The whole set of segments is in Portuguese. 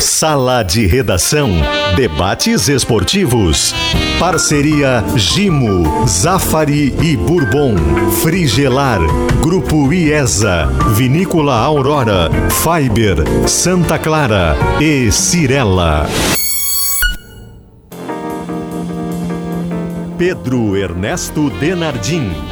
Sala de Redação. Debates esportivos. Parceria Gimo, Zafari e Bourbon. Frigelar. Grupo IESA. Vinícola Aurora. Fiber. Santa Clara. E Cirela. Pedro Ernesto Denardim.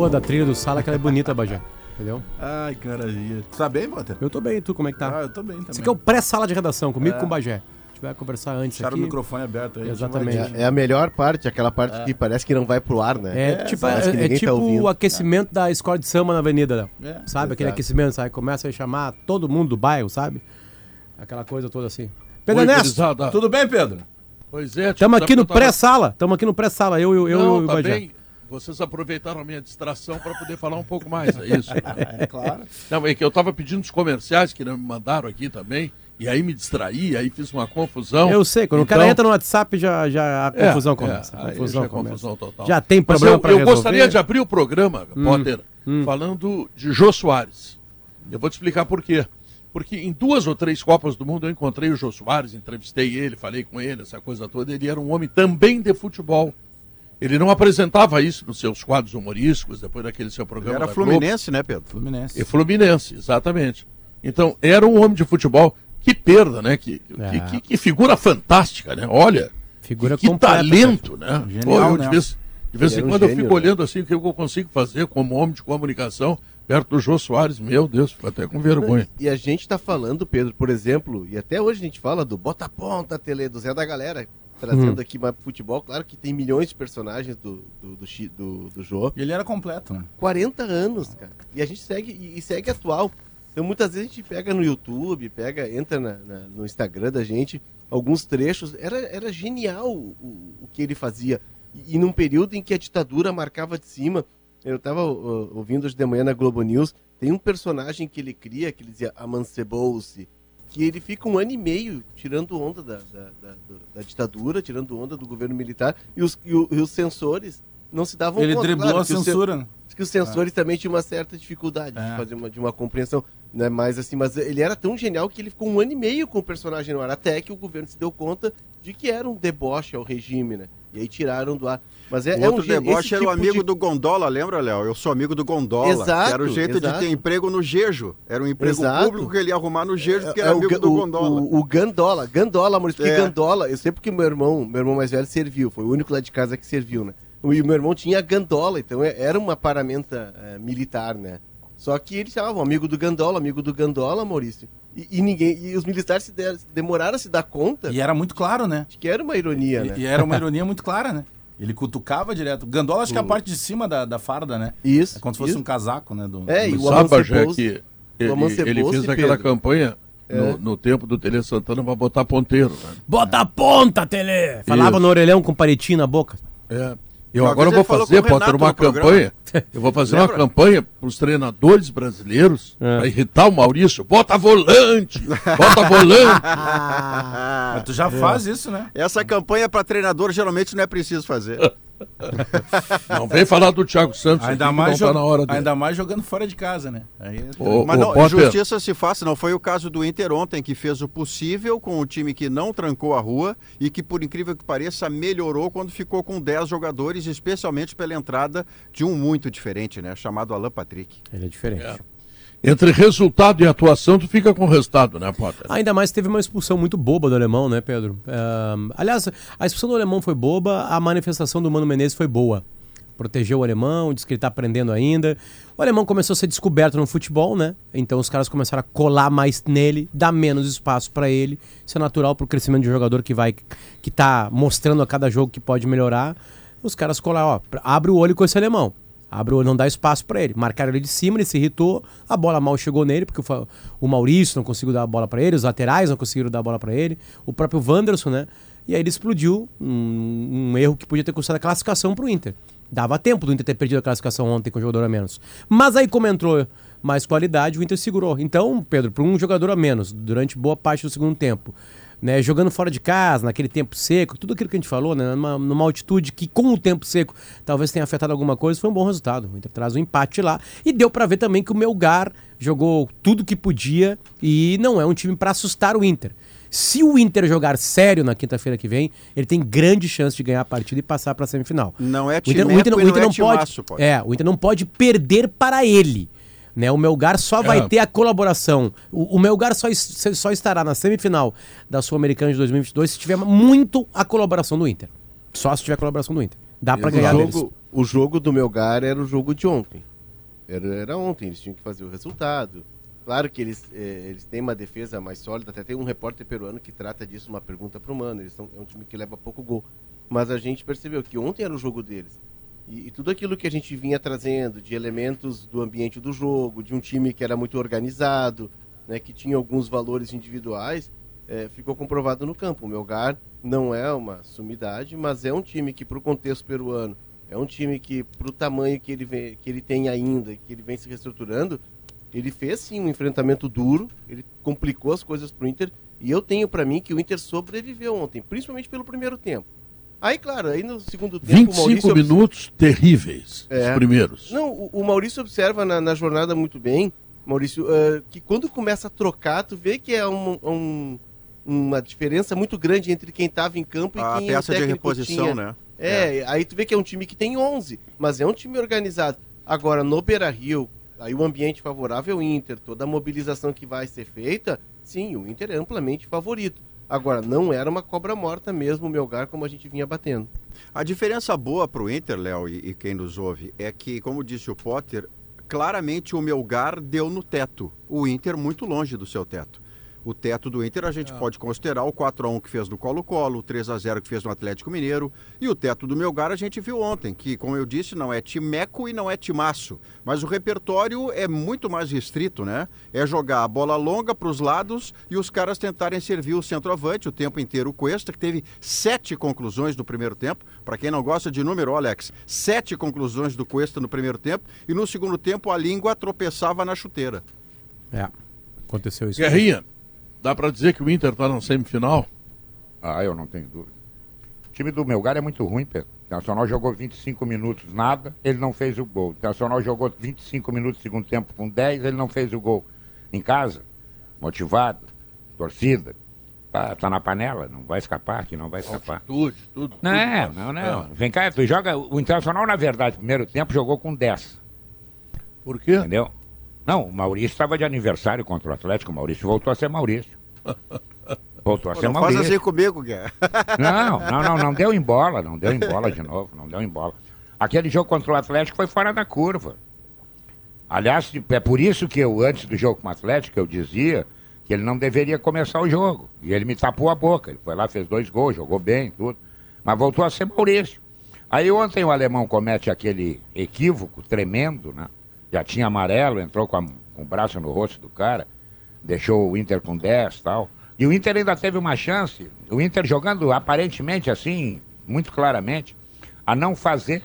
Boa da trilha do sala é que ela é bonita, Bajé. Entendeu? Ai, carazinha. Tu tá bem, Walter? Eu tô bem, e tu como é que tá? Ah, eu tô bem também. Isso aqui é o pré-sala de redação, comigo É. e com o Bagé. A gente vai conversar antes Deixaram aqui. o microfone aberto aí. Exatamente. a gente É a melhor parte, aquela parte que parece que não vai pro ar, né? É, tipo, é, que é ninguém tipo tá o aquecimento da escola de samba na avenida, Léo. vai- É. Sabe? Aquele aquecimento, sabe? Começa a chamar todo mundo do bairro, sabe? Aquela coisa toda assim. Pedro Oi, Ernesto. Tudo bem, Pedro? Pois é, estamos aqui que no pré-sala. Estamos aqui no pré-sala, eu, eu, eu e Não, o tá bem. Vocês aproveitaram a minha distração para poder falar um pouco mais, é isso? É claro. Não, é que eu estava pedindo os comerciais que não me mandaram aqui também, e aí me distraí, aí fiz uma confusão. Eu sei, quando o cara Então- entra no WhatsApp, já, já a É, confusão é, começa. a aí confusão já é começa. confusão total. Já tem Mas problema eu, pra eu gostaria de abrir o programa, Potter, hum. falando de Jô Soares. Eu vou te explicar por quê. Porque em duas ou três Copas do Mundo eu encontrei o Jô Soares, entrevistei ele, falei com ele, essa coisa toda. Ele era um homem também de futebol. Ele não apresentava isso nos seus quadros humorísticos, depois daquele seu Ele programa. era da Globo. Fluminense, né, Pedro? Fluminense. E Fluminense, exatamente. Então, era um homem de futebol. Que perda, né? Que, É. que, que- que figura fantástica, né? Olha, Figura que, que talento, né? Genial, Pô, eu, né? de vez, de vez Ele em era um quando eu gênio, fico né? olhando assim o que eu consigo fazer como homem de comunicação perto do Jô Soares. Meu Deus, fico até com vergonha. E a gente tá falando, Pedro, por exemplo, e até hoje a gente fala do Bota Ponta, Tele, do Zé da Galera, trazendo Hum. aqui mais pro futebol. Claro que tem milhões de personagens do, do, do, do, do Jô. E ele era completo, né? 40 anos, cara. E a gente segue, e, e segue atual. Então muitas vezes a gente pega no YouTube, pega, entra na- na- no Instagram da gente, alguns trechos. Era, era genial o, o que ele fazia. E, e num período em que a ditadura marcava de cima, eu estava ouvindo hoje de manhã na Globo News, tem um personagem que ele cria, que ele dizia amancebou-se, que ele fica um ano e meio tirando onda da, da, da- da ditadura, tirando onda do governo militar, e os, e o- e os censores não se davam Ele conta. driblou Claro a os censura. Diz que os sensores também tinham uma certa dificuldade É. de fazer uma, de uma compreensão, né? Mas assim, mas ele era tão genial que ele ficou um ano e meio com o personagem no ar, até que o governo se deu conta de que era um deboche ao regime, né? E aí tiraram do ar. Mas é, O é outro um deboche era o tipo amigo de- do Gondola, lembra, Léo? Eu sou amigo do Gondola. Exato, era o jeito exato. de ter emprego no Jejo. Era um emprego Exato. público que ele ia arrumar no Jejo, porque É, era o, amigo Ga- do o- Gondola. O, o Gandola, Gandola, Maurício, porque É. Gandola, eu sei porque meu irmão, meu irmão mais velho serviu, foi o único lá de casa que serviu, né? E o meu irmão tinha Gandola, então é- era uma paramenta é, militar, né? Só que eles chamavam amigo do Gandola, amigo do Gandola, Maurício. E, e ninguém, e os militares se der- demoraram a se dar conta E era muito claro, né? de que era uma ironia, né? E, e era uma ironia muito clara, né? Ele cutucava direto. Gandola, acho que é a parte de cima da, da farda, né? Isso. É como se fosse isso. um casaco, né? Do, É, e do- o Sabe, já que ele, ele fez aquela Pedro. campanha É. no, no tempo do Tele Santana para botar ponteiro, né? Bota a ponta, Tele! Falava Isso. no orelhão com palitinho na boca. É. Eu Uma agora vou fazer, Potter, uma campanha. Eu vou fazer uma Lembra? campanha para os treinadores brasileiros É. para irritar o Maurício. Bota volante! Bota volante! Mas tu já faz isso, né? Essa campanha para treinador geralmente não é preciso fazer. Não vem falar do Thiago Santos. Ainda mais, tá ainda mais jogando fora de casa, né? Aí, Ô, Mas ô, não, Potter, justiça se faça, não foi o caso do Inter ontem, que fez o possível com o time que não trancou a rua e que, por incrível que pareça, melhorou quando ficou com 10 jogadores, especialmente pela entrada de um muito diferente, né? Chamado Alan Patrick. Ele é diferente. É. Entre resultado e atuação, tu fica com o resultado, né, Potter? Ainda mais teve uma expulsão muito boba do alemão, né, Pedro? É, aliás, a expulsão do alemão foi boba, a manifestação do Mano Menezes foi boa. Protegeu o alemão, disse que ele tá aprendendo ainda. O alemão começou a ser descoberto no futebol, né? Então os caras começaram a colar mais nele, dar menos espaço para ele. Isso é natural pro crescimento de um jogador que vai que tá mostrando a cada jogo que pode melhorar. Os caras colaram, ó, abre o olho com esse alemão. Abre, não dá espaço para ele. Marcaram ele de cima, ele se irritou, a bola mal chegou nele, porque o, o Maurício não conseguiu dar a bola para ele, os laterais não conseguiram dar a bola para ele, o próprio Wanderson, né? E aí ele explodiu um, um erro que podia ter custado a classificação pro Inter. Dava tempo do Inter ter perdido a classificação ontem com o jogador a menos. Mas aí, como entrou mais qualidade, o Inter segurou. Então, Pedro, para um jogador a menos, durante boa parte do segundo tempo, né, jogando fora de casa, naquele tempo seco, tudo aquilo que a gente falou, né, numa, numa altitude que com o tempo seco talvez tenha afetado alguma coisa, foi um bom resultado. O Inter traz um empate lá e deu para ver também que o Melgar jogou tudo que podia e não é um time para assustar o Inter. Se o Inter jogar sério na quinta-feira que vem, ele tem grande chance de ganhar a partida e passar para a semifinal. Não é time, o Inter, o Inter, o Inter não, é pode, pode. É, o Inter não pode perder para ele. Né? O Melgar só vai é. ter a colaboração. O, o Melgar só, só estará na semifinal da Sul-Americana de 2022 se tiver muito a colaboração do Inter. Só se tiver a colaboração do Inter. Dá para ganhar o jogo, o jogo do Melgar era o jogo de ontem. Era, era ontem, eles tinham que fazer o resultado. Claro que eles, eh, eles têm uma defesa mais sólida, até tem um repórter peruano que trata disso, uma pergunta para o Mano. Eles são, é um time que leva pouco gol. Mas a gente percebeu que ontem era o jogo deles. E, e, tudo aquilo que a gente vinha trazendo de elementos do ambiente do jogo, de um time que era muito organizado, né, que tinha alguns valores individuais, é, ficou comprovado no campo. O Melgar não é uma sumidade, mas é um time que, para o contexto peruano, é um time que, para o tamanho que ele, vem, que ele tem ainda, que ele vem se reestruturando, ele fez sim um enfrentamento duro, ele complicou as coisas para o Inter, e eu tenho para mim que o Inter sobreviveu ontem, principalmente pelo primeiro tempo. Aí, claro, aí no segundo tempo. 25 Maurício minutos terríveis, é. os primeiros. Não, o, o Maurício observa na, na, jornada muito bem, Maurício, uh, que quando começa a trocar, tu vê que é um, um, uma diferença muito grande entre quem estava em campo a e quem a peça de reposição, tinha. né? É, é, aí tu vê que é um time que tem 11, mas é um time organizado. Agora, no Beira-Rio, aí o ambiente favorável ao Inter, toda a mobilização que vai ser feita, sim, o Inter é amplamente favorito. Agora, não era uma cobra morta mesmo o Melgar como a gente vinha batendo. A diferença boa para o Inter, Léo, e, e, quem nos ouve, é que, como disse o Potter, claramente o Melgar deu no teto. O Inter muito longe do seu teto. O teto do Inter a gente é. pode considerar o 4 a 1 que fez no Colo-Colo, o 3 a 0 que fez no Atlético Mineiro, e o teto do Melgar a gente viu ontem, que como eu disse, não é timeco e não é timaço, mas o repertório é muito mais restrito, né? É jogar a bola longa para os lados e os caras tentarem servir o centroavante o tempo inteiro. O Cuesta, que teve sete conclusões no primeiro tempo, para quem não gosta de número, Alex, sete conclusões do Cuesta no primeiro tempo, e no segundo tempo a língua tropeçava na chuteira. É, aconteceu isso. Guerrinha. Dá para dizer que o Inter está na semifinal? Ah, eu não tenho dúvida. O time do Melgar é muito ruim, Pedro. O Nacional jogou 25 minutos, nada, ele não fez o gol. O Nacional jogou 25 minutos segundo tempo com 10, ele não fez o gol. Em casa, motivado, torcida, tá, tá na panela, não vai escapar, que não vai escapar. Altitude, tudo. Não, tudo, não, não. É. Vem cá, tu joga. O Internacional, na verdade, primeiro tempo jogou com 10. Por quê? Entendeu? Não, o Maurício estava de aniversário contra o Atlético. O Maurício voltou a ser Maurício. Voltou a ser não Maurício. Faz assim comigo, Guerra. Não, não, não, não deu em bola, não deu em bola de novo, não deu em bola. Aquele jogo contra o Atlético foi fora da curva. Aliás, é por isso que eu, antes do jogo com o Atlético, eu dizia que ele não deveria começar o jogo. E ele me tapou a boca. Ele foi lá, fez dois gols, jogou bem, tudo. Mas voltou a ser Maurício. Aí ontem o alemão comete aquele equívoco tremendo, né? Já tinha amarelo, entrou com, a, com o braço no rosto do cara, deixou o Inter com 10 e tal. E o Inter ainda teve uma chance, o Inter jogando aparentemente assim, muito claramente, a não fazer.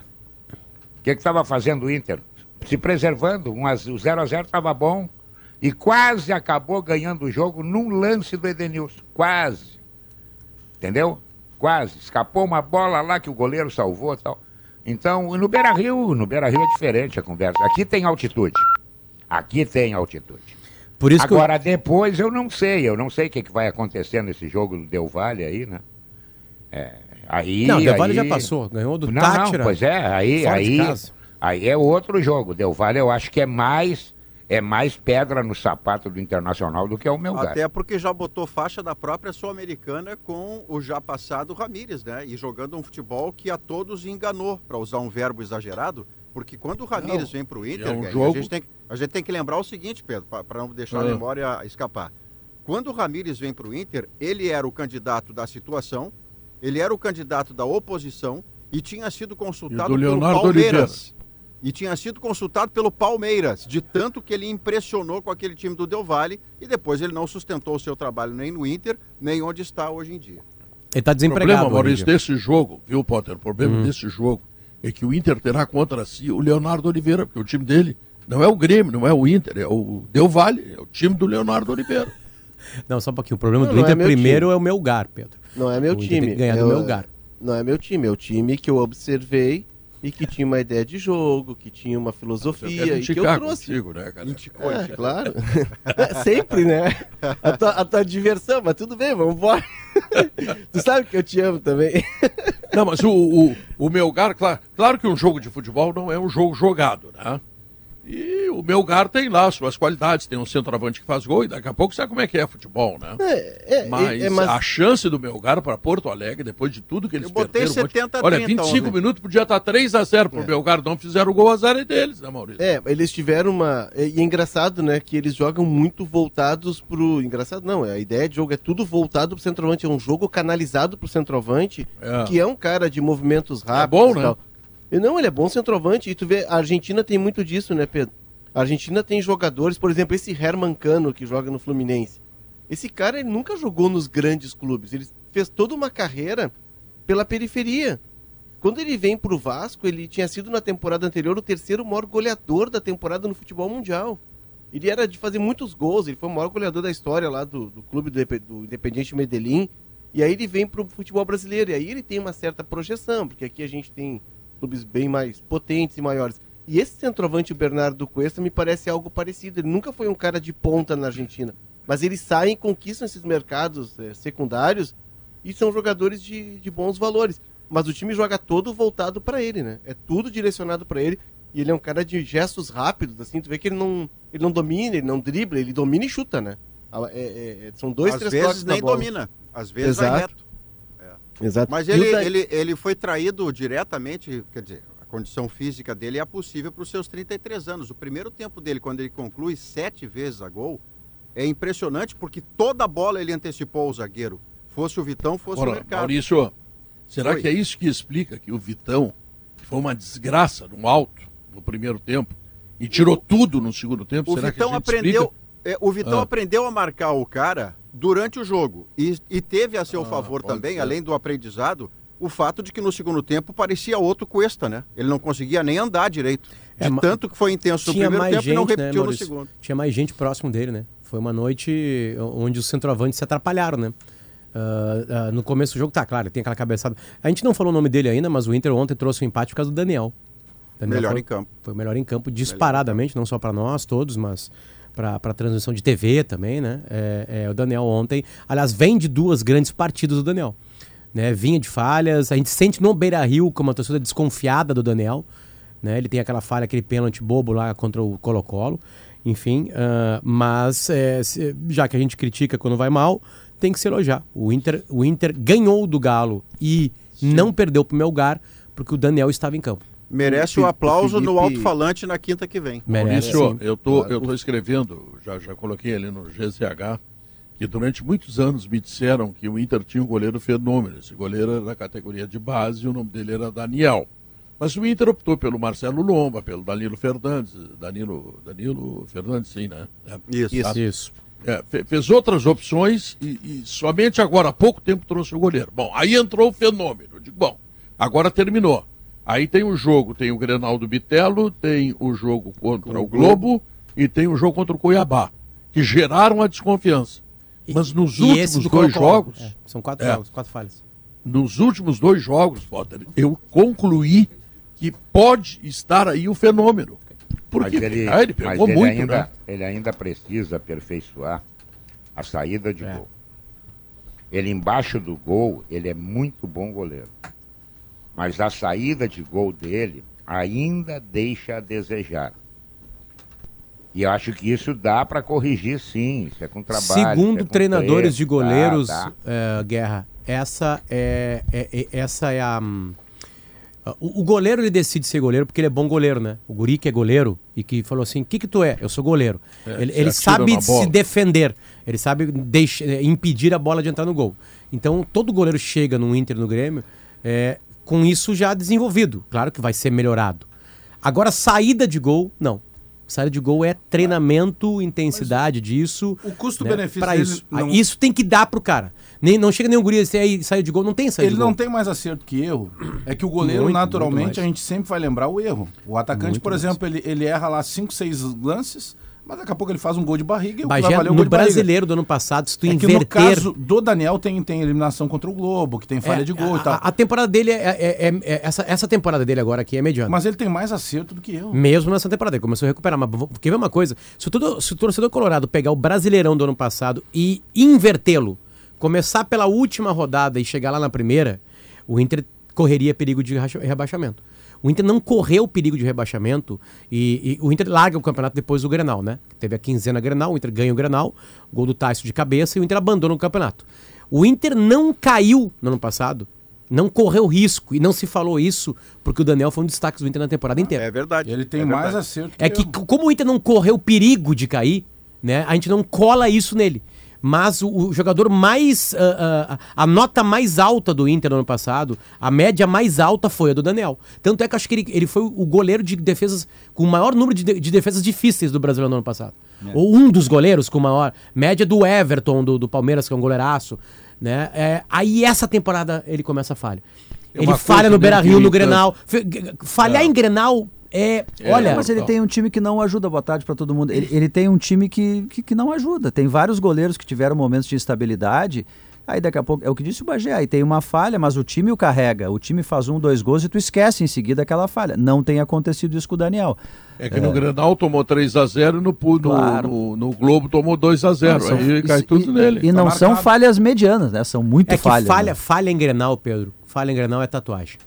O que estava fazendo o Inter? Se preservando, um, o 0 a 0 estava bom e quase acabou ganhando o jogo num lance do Edenilson. Quase. Entendeu? Quase. Escapou uma bola lá que o goleiro salvou e tal. Então, no Beira Rio, no Beira Rio é diferente a conversa. Aqui tem altitude. Aqui tem altitude. Por isso Agora, eu... depois eu não sei, eu não sei o que, que vai acontecer nesse jogo do Del Valle aí, né? É, aí, não, o Del Valle aí... já passou, ganhou do não, Tátira. Não, pois é, aí, aí, aí é outro jogo. Del Valle eu acho que é mais é mais pedra no sapato do Internacional do que é o Melgar. Até porque já botou faixa da própria Sul-Americana com o já passado Ramírez, né? E jogando um futebol que a todos enganou, para usar um verbo exagerado, porque quando o Ramírez vem para o Inter, é um jogo... a, gente tem, a, gente tem, que lembrar o seguinte, Pedro, para não deixar é. a memória escapar. Quando o Ramírez vem para o Inter, ele era o candidato da situação, ele era o candidato da oposição e tinha sido consultado pelo Palmeiras. E tinha sido consultado pelo Palmeiras, de tanto que ele impressionou com aquele time do Del Valle e depois ele não sustentou o seu trabalho nem no Inter, nem onde está hoje em dia. Ele tá O desempregado. problema, Maurício, desse jogo, viu, Potter? O problema desse jogo é que o Inter terá contra si o Leonardo Oliveira, porque o time dele não é o Grêmio, não é o Inter, é o Del Valle, é o time do Leonardo Oliveira. Não, só um pouquinho. O problema Não, do não Inter é primeiro time. é o meu lugar, Pedro. Não é meu O Inter time. tem que ganhar é do o- meu lugar. Não é meu time, é o time que eu observei e que tinha uma ideia de jogo, que tinha uma filosofia quer e que eu trouxe. contigo, né, cara? É, claro. Sempre, né? A tua, a tua diversão, mas tudo bem, vamos embora. tu sabe que eu te amo também. Não, mas o, o, o Melgar, claro, claro que um jogo de futebol não é um jogo jogado, né? E o Melgar tem lá suas qualidades, tem um centroavante que faz gol e daqui a pouco sabe como é que é futebol, né? É, é, Mas, é, mas- a chance do Melgar para Porto Alegre, depois de tudo que eles Eu botei perderam... um monte- 70 a Olha, 30 25 ontem. minutos podia estar 3 a 0 pro Melgar, não fizeram o gol a zero deles, né, Maurício? É, eles tiveram uma. E é engraçado, né? Que eles jogam muito voltados pro. Engraçado não, é, a ideia de jogo é tudo voltado pro centroavante. É um jogo canalizado pro centroavante, É. que é um cara de movimentos rápidos. bom, e né? tal. E não, ele é bom centroavante. E tu vê, a Argentina tem muito disso, né, Pedro? A Argentina tem jogadores, por exemplo, esse Herman Cano que joga no Fluminense. Esse cara ele nunca jogou nos grandes clubes. Ele fez toda uma carreira pela periferia. Quando ele vem pro Vasco, ele tinha sido na temporada anterior o terceiro maior goleador da temporada no futebol mundial. Ele era de fazer muitos gols, ele foi o maior goleador da história lá do, do clube do, do Independiente Medellín. E aí ele vem pro futebol brasileiro. E aí ele tem uma certa projeção, porque aqui a gente tem clubes bem mais potentes e maiores. E esse centroavante, o Bernardo Cuesta, me parece algo parecido. Ele nunca foi um cara de ponta na Argentina. Mas eles saem e conquistam esses mercados eh, secundários e são jogadores de, de bons valores. Mas o time joga todo voltado para ele, né? É tudo direcionado para ele. E ele é um cara de gestos rápidos, assim. Tu vê que ele não, ele não domina, ele não dribla, ele domina e chuta, né? É- é- é- são dois, Às três vezes toques na nem bola. domina, às vezes vai Exato. reto. Exato. Mas ele, o da- ele, ele foi traído diretamente, quer dizer, a condição física dele é possível para os seus 33 anos. O primeiro tempo dele, quando ele conclui sete vezes a gol, é impressionante porque toda bola ele antecipou o zagueiro. Fosse o Vitão, fosse o Ora, Mercado. Maurício, será Oi. que é isso que explica que o Vitão que foi uma desgraça no alto no primeiro tempo e tirou tudo no segundo tempo? O será Vitão que a gente aprendeu. explica? é, o Vitão Ah. aprendeu a marcar o cara durante o jogo. E, e teve a seu Ah, favor também, ser. além do aprendizado, o fato de que no segundo tempo parecia outro Cuesta, né? Ele não conseguia nem andar direito. De É, ma- tanto que foi intenso no Tinha primeiro mais tempo e não gente, né, repetiu no Maurício? segundo. Tinha mais gente próximo dele, né? Foi uma noite onde os centroavantes se atrapalharam, né? Ah, ah, no começo do jogo, tá, claro, tem aquela cabeçada. A gente não falou o nome dele ainda, mas o Inter ontem trouxe o empate por causa do Daniel. Daniel Melhor foi, em campo. Foi o melhor em campo, disparadamente, não só para nós todos, mas para a transmissão de TV também, né? É, é, o Daniel ontem, aliás, vem de duas grandes partidas do Daniel. Né? Vinha de falhas, a gente sente no Beira Rio como uma torcida desconfiada do Daniel. Né? Ele tem aquela falha, aquele pênalti bobo lá contra o Colo-Colo. Enfim, ah, mas é, se- já que a gente critica quando vai mal, tem que se elogiar. O Inter, o Inter ganhou do Galo e não perdeu pro Melgar porque o Daniel estava em campo. Merece O aplauso no Felipe- alto-falante na quinta que vem. Merece. Maurício, eu tô, eu tô escrevendo, já, já coloquei ali no GZH, que durante muitos anos me disseram que o Inter tinha um goleiro fenômeno. Esse goleiro era da categoria de base e o nome dele era Daniel. Mas o Inter optou pelo Marcelo Lomba, pelo Danilo Fernandes. Danilo, Danilo Fernandes, sim, né? É. Isso. Isso. Isso. É, fe- fez outras opções e, e somente agora há pouco tempo trouxe o goleiro. Bom, aí entrou o fenômeno. Eu Digo, bom, agora terminou. Aí tem o jogo, tem o Grenal do Bitelo, tem o jogo contra o Globo e tem o jogo contra o Cuiabá, que geraram a desconfiança. Mas nos E últimos do dois Colo-Colo. jogos, É, são quatro É. jogos, quatro falhas. nos últimos dois jogos, Potter, eu concluí que pode estar aí o fenômeno. Porque Mas ele, ah, ele mas pegou ele muito, ainda, né? ele ainda precisa aperfeiçoar a saída de É. gol. Ele embaixo do gol, ele é muito bom goleiro. Mas a saída de gol dele ainda deixa a desejar. E eu acho que isso dá para corrigir sim, isso é com trabalho. Segundo é com treinadores treino, de dá, goleiros, dá. é, Guerra, essa é, é- é- essa é a. hum, O, o goleiro ele decide ser goleiro porque ele é bom goleiro, né? O Guri que é goleiro e que falou assim: o que, que tu é? Eu sou goleiro. É, ele ele sabe se defender, ele sabe deixa- é, impedir a bola de entrar no gol. Então todo goleiro chega no Inter no Grêmio é, com isso já desenvolvido. Claro que vai ser melhorado. Agora, saída de gol, não. Saída de gol é treinamento, intensidade disso. O custo-benefício dele isso. não- Isso tem que dar pro cara. Nem, não chega nenhum guri assim, aí saiu de gol, não tem saída Ele de gol. não tem mais acerto que erro. É que o goleiro, Muito, muito naturalmente, mais. a gente sempre vai lembrar o erro. O atacante, Muito por mais. exemplo, ele, ele erra lá 5, 6 lances, mas daqui a pouco ele faz um gol de barriga e o que Bagé, vai o no brasileiro do ano passado, se tu É que inverter. no caso do Daniel tem, tem eliminação contra o Globo, que tem falha É, de gol a, e tal. a- temporada dele é, é- é- é- essa, essa temporada dele agora aqui é mediana. Mas ele tem mais acerto do que eu. Mesmo nessa temporada, ele começou a recuperar. Mas quer ver uma coisa? Se o, todo- se o torcedor colorado pegar o Brasileirão do ano passado e invertê-lo, começar pela última rodada e chegar lá na primeira, o Inter correria perigo de rebaixamento. O Inter não correu perigo de rebaixamento e, e o Inter larga o campeonato depois do Grenal, né? Teve a quinzena Grenal, o Inter ganha o Grenal, gol do Tássio de cabeça e o Inter abandona o campeonato. O Inter não caiu no ano passado, não correu risco e não se falou isso porque o Daniel foi um destaque do Inter na temporada inteira. É verdade. Ele tem é mais verdade. acerto É que eu. c- como o Inter não correu perigo de cair, né? A gente não cola isso nele. Mas o, o jogador mais. ah, ah, a nota mais alta do Inter no ano passado, a média mais alta foi a do Daniel. Tanto é que eu acho que ele, ele foi o goleiro de defesas com o maior número de, de- de defesas difíceis do Brasil no ano passado. Ou um dos goleiros com maior. Média do Everton, do, do Palmeiras, que é um goleiraço. Né? É, aí essa temporada ele começa a falha. É Ele falha no Beira Rio, no. Grenal. Falhar em Grenal é. olha. Mas ele tem um time que não ajuda, boa tarde para todo mundo. Ele, ele tem um time que, que, que não ajuda. Tem vários goleiros que tiveram momentos de instabilidade. Aí daqui a pouco, é o que disse o Bagé, aí tem uma falha, mas o time o carrega. O time faz um, dois gols e tu esquece em seguida aquela falha. Não tem acontecido isso com o Daniel. É que no Grenal tomou 3x0 no, pu- no, Claro. no, no Globo tomou 2x0. São- Aí cai isso- tudo e, nele. E Tá não são marcado. falhas medianas, né? São muito É que falhas. falha, né? falha em Grenal, Pedro. Falha em Grenal é tatuagem.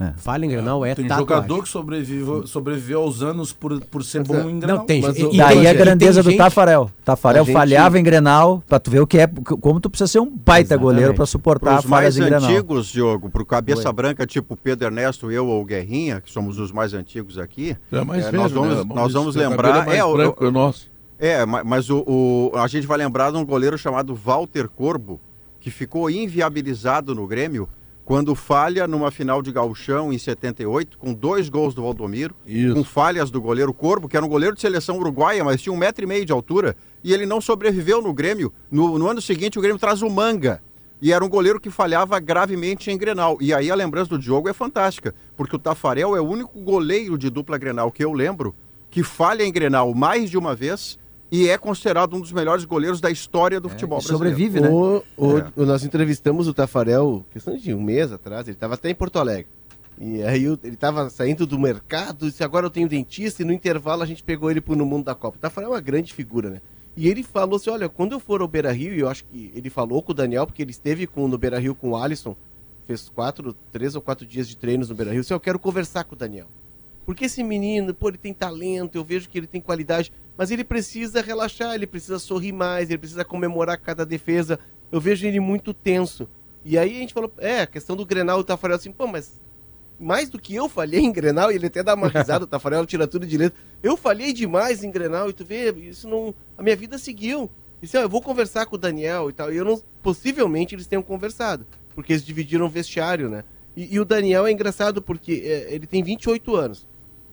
É. Falha em Grenal é Tem tatuagem. jogador que sobreviveu, sobreviveu aos anos por, por ser bom em Grenal. Não, tem Mas e- Daí a grandeza do gente- Tafarel. Tafarel gente- falhava em Grenal, pra tu ver o que é, como tu precisa ser um baita Exatamente. goleiro pra suportar Para os falhas mais em Grenal. antigos, Diogo, pro cabeça Oi. branca, tipo Pedro Ernesto, eu ou o Guerrinha, que somos os mais antigos aqui, é mais É, velho, nós vamos- né, nós vamos lembrar- É mais é, o- branco o nosso. É, ma- mas o, o- a gente vai lembrar de um goleiro chamado Walter Corbo, que ficou inviabilizado no Grêmio quando falha numa final de gauchão em 78, com dois gols do Valdomiro, Isso. com falhas do goleiro Corbo, que era um goleiro de seleção uruguaia, mas tinha um metro e meio de altura, e ele não sobreviveu no Grêmio. No, no ano seguinte, o Grêmio traz o Manga. E era um goleiro que falhava gravemente em Grenal. E aí a lembrança do Diogo é fantástica, porque o Tafarel é o único goleiro de dupla Grenal que eu lembro que falha em Grenal mais de uma vez e é considerado um dos melhores goleiros da história do futebol e brasileiro. sobrevive, né? O, o- É. o- nós entrevistamos o Tafarel, questão de um mês atrás, ele estava até em Porto Alegre. E aí ele estava saindo do mercado, disse, agora eu tenho dentista, e no intervalo a gente pegou ele pro No Mundo da Copa. O Tafarel é uma grande figura, né? E ele falou assim, olha, quando eu for ao Beira-Rio, e eu acho que ele falou com o Daniel, porque ele esteve com, no Beira-Rio com o Alisson, fez quatro, três ou quatro dias de treinos no Beira-Rio, disse, eu quero conversar com o Daniel. Porque esse menino, pô, ele tem talento, eu vejo que ele tem qualidade, mas ele precisa relaxar, ele precisa sorrir mais, ele precisa comemorar cada defesa. Eu vejo ele muito tenso. E aí a gente falou, é, a questão do Grenal, o Tafarel assim, pô, mas mais do que eu falhei em Grenal, e ele até dá uma risada, o Tafarel tira tudo de letra. Eu falhei demais em Grenal, e tu vê, isso não. A minha vida seguiu. Disse, ó, eu vou conversar com o Daniel e tal. E eu não. Possivelmente eles tenham conversado. Porque eles dividiram o vestiário, né? E, e o Daniel é engraçado porque é, ele tem 28 anos.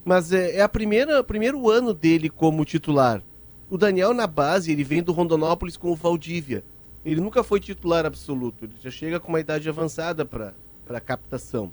Mas é, é a primeira primeiro ano dele como titular. O Daniel na base, ele vem do Rondonópolis com o Valdívia. Ele nunca foi titular absoluto. Ele já chega com uma idade avançada para captação.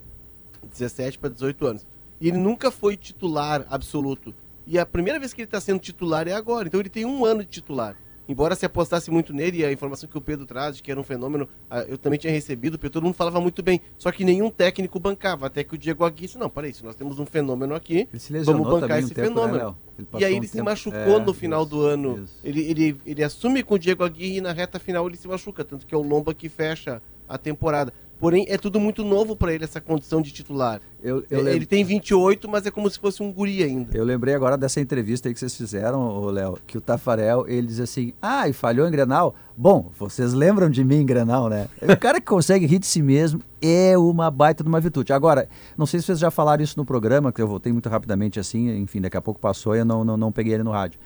17 para 18 anos. E ele nunca foi titular absoluto. E a primeira vez que ele está sendo titular é agora. Então ele tem um ano de titular. Embora se apostasse muito nele, e a informação que o Pedro traz de que era um fenômeno, ah, eu também tinha recebido, porque todo mundo falava muito bem. Só que nenhum técnico bancava. Até que o Diego Aguirre disse, não, peraí, se nós temos um fenômeno aqui, Ele se lesionou vamos bancar também um esse tempo, né, fenômeno. E aí um ele se tempo- machucou É, no final isso, do ano. isso. Ele, ele, ele assume com o Diego Aguirre e na reta final ele se machuca, tanto que é o Lomba que fecha a temporada. Porém, é tudo muito novo para ele, essa condição de titular. Eu, eu, ele tem 28, mas é como se fosse um guri ainda. eu lembrei agora dessa entrevista aí que vocês fizeram, Léo, que o Tafarel, ele diz assim, ah, e falhou em Grenal? Bom, vocês lembram de mim em Grenal, né? O cara que consegue rir de si mesmo é uma baita de uma virtude. Agora, não sei se vocês já falaram isso no programa, que eu voltei muito rapidamente assim, enfim, daqui a pouco passou e eu não, não, não peguei ele no rádio,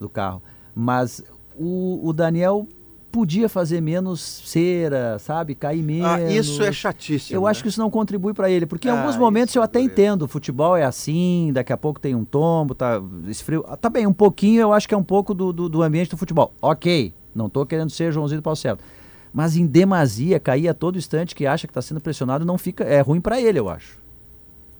do carro. Mas o, o Daniel podia fazer menos cera, sabe? Cair menos. Ah, isso é chatíssimo. Eu né? acho que isso não contribui para ele, porque em Ah, alguns momentos eu até é. entendo, o futebol é assim, daqui a pouco tem um tombo, tá esfrio. Ah, Tá bem, um pouquinho eu acho que é um pouco do, do, do ambiente do futebol. Ok, não tô querendo ser Joãozinho do Paulo Certo. Mas em demasia, cair a todo instante que acha que está sendo pressionado, não fica. É ruim para ele, eu acho.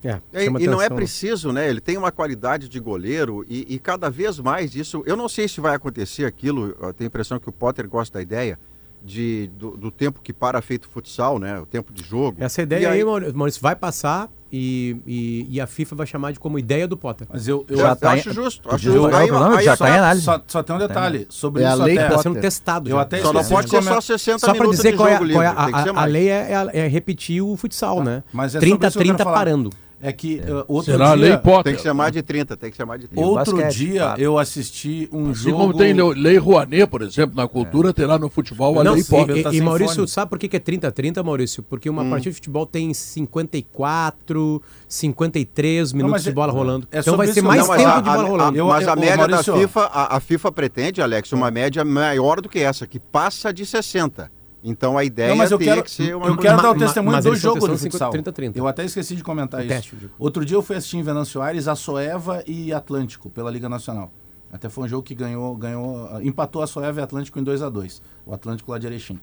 É, É, chama e não é né? preciso, né? Ele tem uma qualidade de goleiro e, e cada vez mais isso. Eu não sei se vai acontecer aquilo. Eu tenho a impressão que o Potter gosta da ideia de, do, do tempo que para feito futsal, né? O tempo de jogo. Essa E ideia aí, Maurício, Maurício, vai passar e, e, e a FIFA vai chamar de como ideia do Potter. Mas eu, eu Eu Já tá acho em- justo. Acho justo. Aí- não, aí já só- tá em análise. Só, só tem um detalhe. Sobre É a isso lei até. Está sendo testado. Eu já. até Só não pode de ser só comentar. 60 Só para minutos dizer de qual é, jogo qual é livre. a, a- a lei é, é- é repetir o futsal, né? Mas é que eu 30-30 quero falar. parando. É que uh, outro Será a dia, lei Potter. Tem que ser mais de 30, tem que ser mais de 30. o outro basquete, dia claro. eu assisti um Assim jogo... como tem lei- Rouanet, por exemplo, na cultura, terá no futebol a Não, lei e, Potter. tá e- e Maurício, fone. sabe por que é 30-30, Maurício? Porque Hum. uma partida de futebol tem 54, 53 minutos mas de é- bola rolando. é então vai ser mais Não, mas tempo a, de bola a- rolando. a- Eu- mas a eu- média Maurício- da FIFA, a, a FIFA pretende, Alex, uma média maior do que essa, que passa de 60. Então a ideia Não, mas eu quero, que ser uma eu quero dar o testemunho mas do jogo de testando futsal. 30-30. Eu até esqueci de comentar O isso. teste. Outro dia eu fui assistir em Venâncio Aires a Soeva e Atlântico pela Liga Nacional. Até foi um jogo que ganhou, ganhou empatou a Soeva e Atlântico em 2 a 2 O Atlântico lá de Erechim.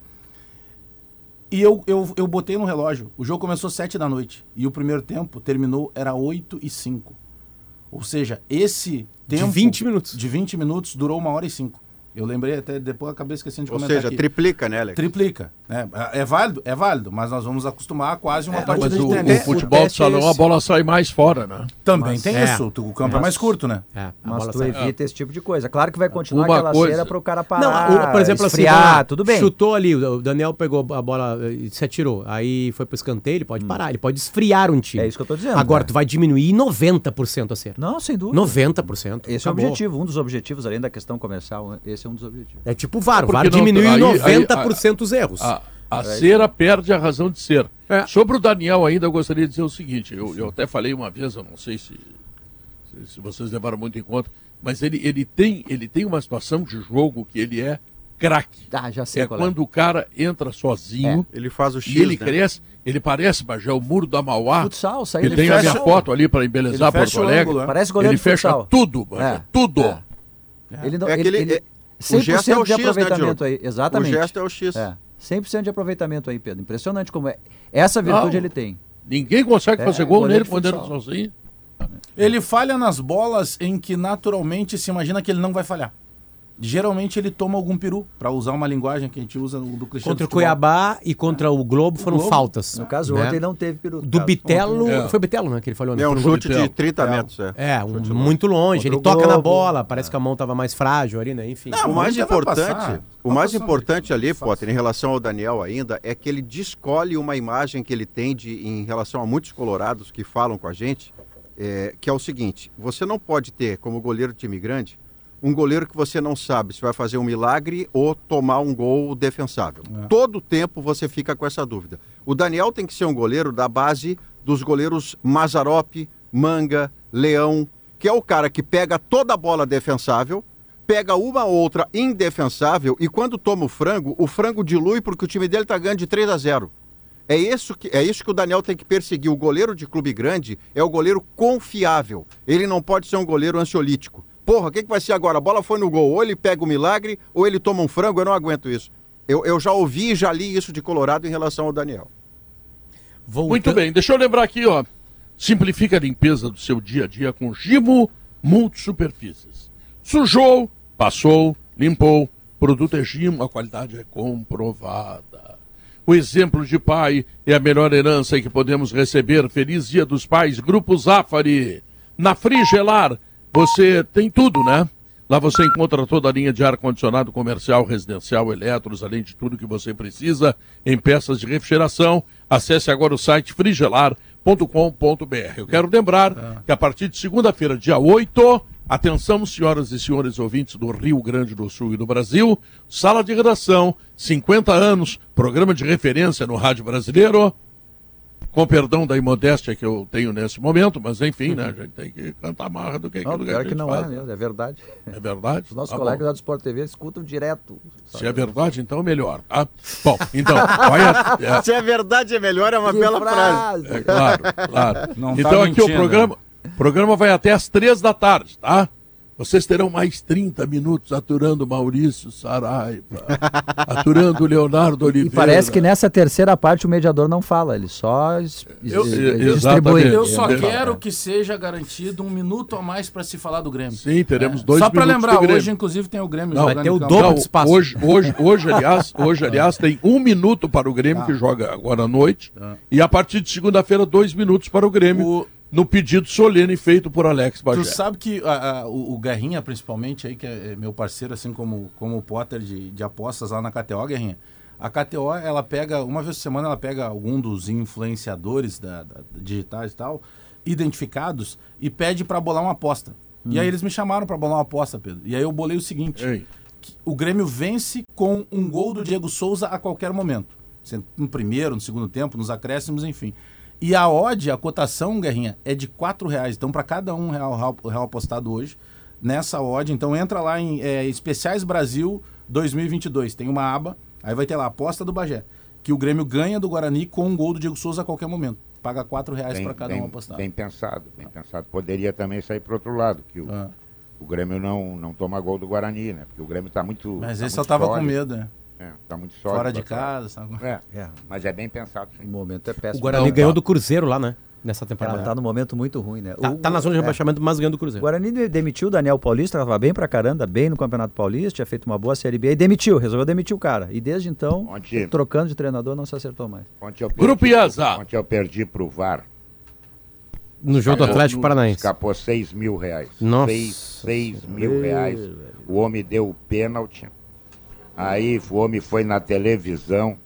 E eu, eu, eu botei no relógio. O jogo começou 7 da noite. E o primeiro tempo terminou, era 8 e 5. Ou seja, esse tempo. 20 minutos. De 20 minutos durou uma hora e 5. Eu lembrei até, depois acabei esquecendo de Ou comentar seja, aqui. triplica, né, Alex? Triplica. Né? É, é válido? É válido, mas nós vamos acostumar a quase uma É, partida Mas de o, tênis. o futebol de teste é salão, a bola sai mais fora, né? Também Mas- tem é. isso. O campo é mais curto, né? É, Mas tu sai- evita esse tipo de coisa. Claro que vai continuar Uma aquela coisa- cera para o cara Não, parar, o- por exemplo, assim, esfriar, lá, tudo bem. chutou ali, o Daniel pegou a bola e se atirou. Aí foi pro escanteio, ele pode parar, ele pode esfriar um time. É isso que eu tô dizendo, Agora, cara. tu vai diminuir 90% a cera. Não, sem dúvida. 90%. Esse é o Acabou. objetivo, um dos objetivos, além da questão comercial, esse é um dos objetivos. É tipo o VAR, o Porque VAR não- diminui aí- aí- 90% os erros. A, cera perde a razão de ser. É. Sobre o Daniel ainda, eu gostaria de dizer o seguinte, eu, eu até falei uma vez, eu não sei se, se, se vocês levaram muito em conta, mas ele, ele, tem, ele tem uma situação de jogo que ele é craque. Ah, já sei É qual quando o cara entra sozinho Ele faz o X, e ele né? cresce, ele parece, Bagé, o muro da Mauá. Futsal, saiu Ele de tem a minha foto ali para embelezar ele Porto Alegre. ângulo, né? Parece goleiro Ele de fecha futsal. tudo, É, tudo. é. Ele não, É ele, aquele- ele- é- o gesto é o 100% de X, né, aproveitamento Diogo? aí, exatamente. O gesto é o X. É, 100% de aproveitamento aí, Pedro. Impressionante como é. Essa virtude Não. ele tem. Ninguém consegue É, fazer gol nele quando ele sozinho. Ele falha nas bolas em que naturalmente se imagina que ele não vai falhar. Geralmente ele toma algum peru, para usar uma linguagem que a gente usa do clichê Contra o. Cuiabá e contra o Globo foram Globo. faltas. No caso, né? ontem não teve peru. Do Caso. Bitelo, É. foi Bitelo, né, que ele falou. né? É um Pro- chute de Vitel. 30 metros, é. É, um- muito longe. Ele Contra o toca na bola, parece que a mão tava mais frágil ali, né? Enfim. Não, O mais importante, passar. o mais passar. importante ali. Potter, em relação ao Daniel ainda, é que ele descolhe uma imagem que ele tem de, em relação a muitos colorados que falam com a gente, é, que é o seguinte: você não pode ter como goleiro de time grande um goleiro que você não sabe se vai fazer um milagre ou tomar um gol defensável. Todo tempo você fica com essa dúvida. O Daniel tem que ser um goleiro da base dos goleiros Mazarop, Manga, Leão, que é o cara que pega toda a bola defensável, pega uma outra indefensável e quando toma o frango, o frango dilui porque o time dele tá ganhando de 3 a 0. É isso, que, é isso que o Daniel tem que perseguir. O goleiro de clube grande é o goleiro confiável. Ele não pode ser um goleiro ansiolítico. Porra, o que, que vai ser agora? A bola foi no gol. Ou ele pega o milagre, ou ele toma um frango. Eu não aguento isso. Eu, eu já ouvi e já li isso de Colorado em relação ao Daniel. Voltando- Muito bem, deixa eu lembrar aqui, ó. Simplifica a limpeza do seu dia a dia com Gimo Multisuperfícies. Sujou, passou, limpou. Produto é Gimo, a qualidade é comprovada. O exemplo de pai é a melhor herança que podemos receber. Feliz Dia dos Pais, Grupo Zafari. Na Frigelar, você tem tudo, né? Lá você encontra toda a linha de ar-condicionado comercial, residencial, eletros, além de tudo que você precisa em peças de refrigeração. Acesse agora o site frigelar.com.br. Eu quero lembrar que a partir de segunda-feira, dia 8, atenção, senhoras e senhores ouvintes do Rio Grande do Sul e do Brasil, sala de redação, 50 anos, programa de referência no rádio brasileiro. Com perdão da imodéstia que eu tenho nesse momento, mas enfim, né, a gente tem que cantar marra do que Não, aquilo que a gente que não faz. é mesmo, é verdade. É verdade? Os nossos Tá colegas bom. do Sport TV escutam direto. Se é verdade, então melhor, tá? Bom, então, vai a- é, Se é verdade, é melhor, é uma Que bela frase. É claro, claro. Não tá então aqui o mentindo. programa, o programa vai até às três da tarde, tá? Vocês terão mais 30 minutos aturando Maurício Saraiva, aturando Leonardo E Oliveira. parece que nessa terceira parte o mediador não fala, ele só Eu- distribui. Eu só É. quero que seja garantido um minuto a mais para se falar do Grêmio. Sim, teremos dois Só para minutos lembrar, do Grêmio. hoje inclusive tem o Grêmio Não, vai jogando ter em o dobro de espaço. Hoje, hoje, hoje, aliás, hoje, aliás, tem um minuto para o Grêmio, que joga agora à noite. E a partir de segunda-feira, dois minutos para o Grêmio, O- no pedido solene feito por Alex Bagé. Tu sabe que a- a- o, o Guerrinha, principalmente, aí, que é meu parceiro, assim como, como o Potter de, de apostas lá na KTO, Guerrinha. A KTO, ela pega, uma vez por semana, ela pega algum dos influenciadores da, da- digitais e tal, identificados, e pede para bolar uma aposta. E aí eles me chamaram para bolar uma aposta, Pedro. E aí eu bolei o seguinte: Ei. o Grêmio vence com um gol do Diego Souza a qualquer momento. No primeiro, no segundo tempo, nos acréscimos, enfim. E a odd, a cotação, Guerrinha, é de R$ reais. Então, para cada um real, real, real apostado hoje, nessa odd, então entra lá em é, Especiais Brasil 2022. Tem uma aba, aí vai ter lá, aposta do Bagé. Que o Grêmio ganha do Guarani com um gol do Diego Souza a qualquer momento. Paga R$ reais para cada bem- um apostado. bem pensado, bem pensado. Poderia também sair para outro lado, que o, Ah. o Grêmio não, não toma gol do Guarani, né? Porque o Grêmio está muito. Mas tá esse eu muito tava com medo, né? É, tá muito sólido. Fora de casa, sabe? É, É, mas é bem pensado, sim. o momento é O péssimo. Guarani Não, ganhou tá. do Cruzeiro lá, né? Nessa É, temporada. mas tá num momento muito ruim, né? Tá, O- tá na zona de é. rebaixamento, mas ganhando do O Cruzeiro. Guarani de- demitiu o Daniel Paulista, estava bem pra caramba, bem no Campeonato Paulista, tinha feito uma boa Série B e demitiu, resolveu demitir o cara. E desde então, Ontem- trocando de treinador, não se acertou mais. Ontem eu Grupo perdi, Iazá. ontem eu perdi pro VAR. No jogo do Atlético Paranaense. Escapou 6 mil reais. Nossa 6 mil reais. O homem deu o pênalti. Aí o homem foi na televisão.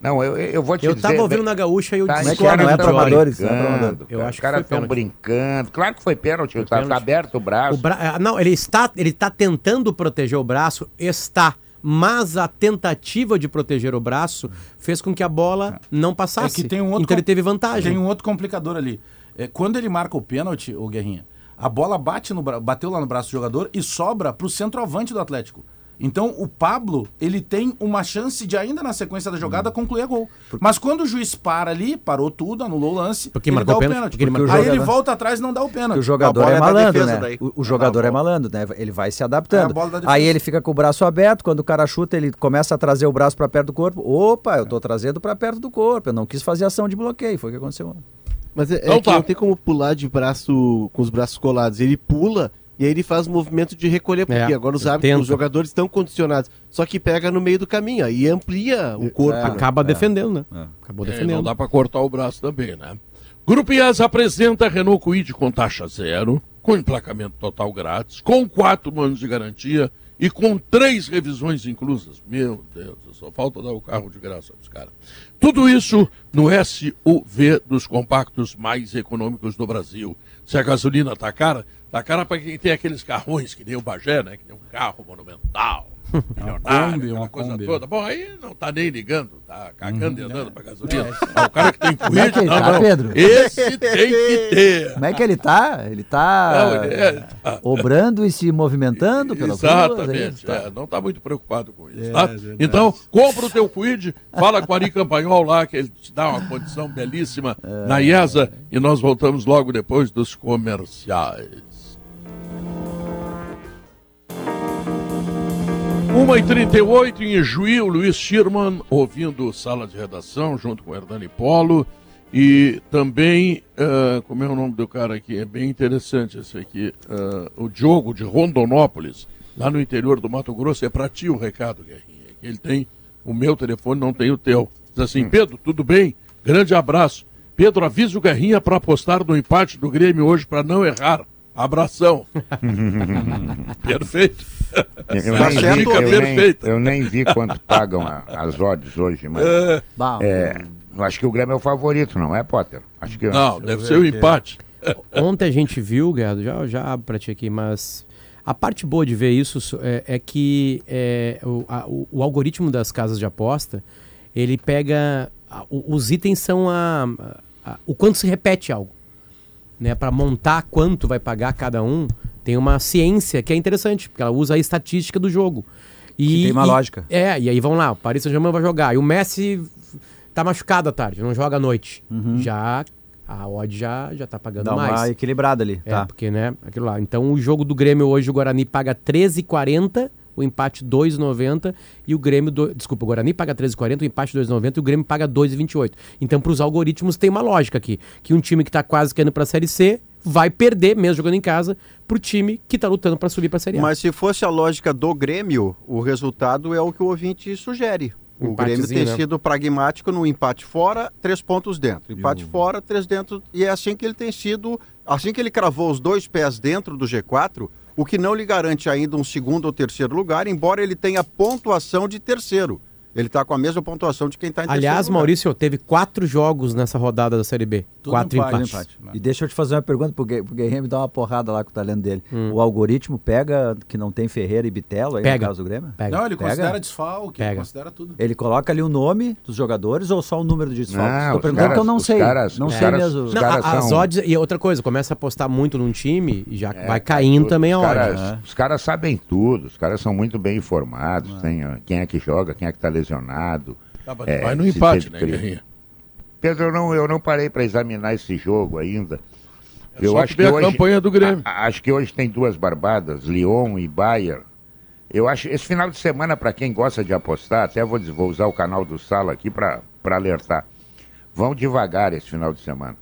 Não, eu, eu vou te Eu dizer... tava ouvindo na gaúcha e eu Tá, é que é? Não é amadores, não é. Eu cara. acho Os que caras foi estão brincando. Claro que foi pênalti, tá, pênalti. tá aberto o braço. O bra... ah, Não, ele está, ele está tentando proteger o braço, está. Mas a tentativa de proteger o braço fez com que a bola não passasse. É que tem um outro então ele teve vantagem. Tem um outro complicador ali. É, quando ele marca o pênalti, o Guerrinha, a bola bate no bra- bateu lá no braço do jogador e sobra pro centroavante do Atlético. Então o Pablo, ele tem uma chance de ainda na sequência da jogada Hum. concluir a gol. Mas quando o juiz para ali, parou tudo, anulou o lance, Porque ele marcou dá o pênalti, pênalti. porque ele Aí marcou- ele jogador- volta atrás e não dá o Porque pênalti. o jogador é é da malandro, defesa né? daí. O, o jogador Ah, é bom. malandro, né? Ele vai se É adaptando. defesa. Aí ele fica com o braço aberto, quando o cara chuta, ele começa a trazer o braço pra perto do corpo. Opa, eu tô trazendo pra perto do corpo. Eu não quis fazer ação de bloqueio, foi o que aconteceu. Mas é, é Então que tá. não tem como pular de braço com os braços colados. Ele pula e aí ele faz o movimento de recolher, porque É, agora os, tenta. os jogadores estão condicionados. Só que pega no meio do caminho, aí amplia o corpo. né? Acaba defendendo, né? É. Acabou É, não defendendo. dá para cortar o braço também, né? Grupo IAS apresenta Renault Kwid com taxa zero, com emplacamento total grátis, com quatro anos de garantia e com três revisões inclusas. Meu Deus, só falta dar o carro de graça para os caras. Tudo isso no SUV dos compactos mais econômicos do Brasil. Se a gasolina tá cara, tá cara para quem tem aqueles carrões que nem o Bagé, né? Que tem um carro monumental. milionário, Kombi, uma coisa Kombi. toda. Bom, aí não tá nem ligando, tá cagando e andando pra gasolina. Ah, o cara que tem Como é que ele não, tá, não. Pedro? Esse tem que ter. Como é que ele tá? Ele tá Não, ele é- tá. obrando e se movimentando pelas ruas? Exatamente, Tá. é, não está muito preocupado com isso. É, tá? verdade. Então, compra o teu Quid, fala com o Ari Campanhol lá, que ele te dá uma condição belíssima na IESA e nós voltamos logo depois dos comerciais. 1h38 em Juí, o Luiz Schirman ouvindo sala de redação junto com o Hernani Polo. E também, ah, como é o nome do cara aqui? É bem interessante esse aqui. ah, o Diogo de Rondonópolis, lá no interior do Mato Grosso. É para ti o recado, Guerrinha. que Ele tem o meu telefone, não tem o teu. Diz assim: Pedro, tudo bem? Grande abraço. Pedro, avisa o Guerrinha para apostar no empate do Grêmio hoje para não errar. Abração. Perfeito. Eu, Tá nem vi, eu, nem, Perfeita. eu nem vi quanto pagam a- as odds hoje, mas Bom, é, eu acho que o Grêmio é o favorito, não é, Potter? Acho que Não, deve ser o empate. Ontem a gente viu, Gerardo, já, já abro pra ti aqui, mas a parte boa de ver isso so- é, é que é, o, a- o- o algoritmo das casas de aposta, ele pega. a- o- os itens são a, a- o quanto se repete algo. Né? Para montar quanto vai pagar cada um, tem uma ciência que é interessante, porque ela usa a estatística do jogo. E, Que tem uma e- lógica. É, e aí vão lá, o Paris Saint-Germain vai jogar. E o Messi tá machucado à tarde, não joga à noite. Já a odd já, já tá pagando Dá mais. uma equilibrada ali, É, tá? porque, né, aquilo lá. Então, o jogo do Grêmio hoje, o Guarani paga 13,40, o empate 2,90 e o Grêmio, do... desculpa, o Guarani paga 13,40, o empate 2,90 e o Grêmio paga 2,28. Então, para os algoritmos tem uma lógica aqui, que um time que está quase caindo para a Série C vai perder, mesmo jogando em casa, pro time que está lutando para subir para a Série A. Mas se fosse a lógica do Grêmio, o resultado é o que o ouvinte sugere. O Grêmio tem né? sido pragmático no empate fora, três pontos dentro. Empate fora, três dentro. E é assim que ele tem sido. Assim que ele cravou os dois pés dentro do G4, o que não lhe garante ainda um segundo ou terceiro lugar, embora ele tenha pontuação de terceiro. Ele está com a mesma pontuação de quem está em Aliás, lugar. Maurício, teve quatro jogos nessa rodada da Série B. Tudo quatro empate. empates. Empate. E deixa eu te fazer uma pergunta, porque o Guerreiro me dá uma porrada lá com o talento dele. Hum. O algoritmo pega que não tem Ferreira e Bitelo aí Pega. no caso do Grêmio? Pega. Não, ele Pega? considera desfalque, ele Pega. considera tudo. Ele coloca ali o nome dos jogadores ou só o número de desfalques? Os perguntando que eu não sei. caras- não sei caras- mesmo. Não, caras a- são- odds, e outra coisa, começa a apostar muito num time e já É, vai caindo tudo. também a os hora. caras, né? Os caras sabem tudo, os caras são muito bem informados, tem ó, quem é que joga, quem é que tá lesionado. Tá, mas É, vai no empate, né. Guerrinha? Pedro, eu não, eu não parei para examinar esse jogo ainda. É só tu ver a campanha do Grêmio. a- acho que hoje tem duas barbadas, Lyon e Bayern. Eu acho esse final de semana para quem gosta de apostar, até vou, vou usar o canal do Sala aqui para alertar. Vão devagar esse final de semana.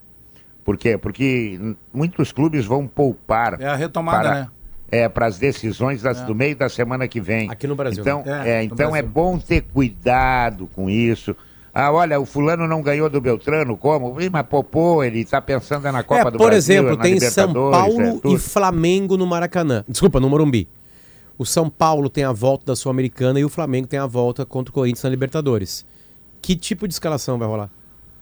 Por quê? Porque muitos clubes vão poupar É a retomada, para, né? É, para as decisões das- do meio da semana que vem. Aqui no Brasil, Então, né? é, É, no então é Brasil. bom ter cuidado com isso. Ah, olha, o fulano não ganhou do Beltrano, como? Ih, mas popô, ele tá pensando na Copa É, do por Brasil, exemplo, na tem São Paulo é, e. Flamengo no Maracanã. Desculpa, no Morumbi. O São Paulo tem a volta da Sul-Americana e o Flamengo tem a volta contra o Corinthians na Libertadores. Que tipo de escalação vai rolar?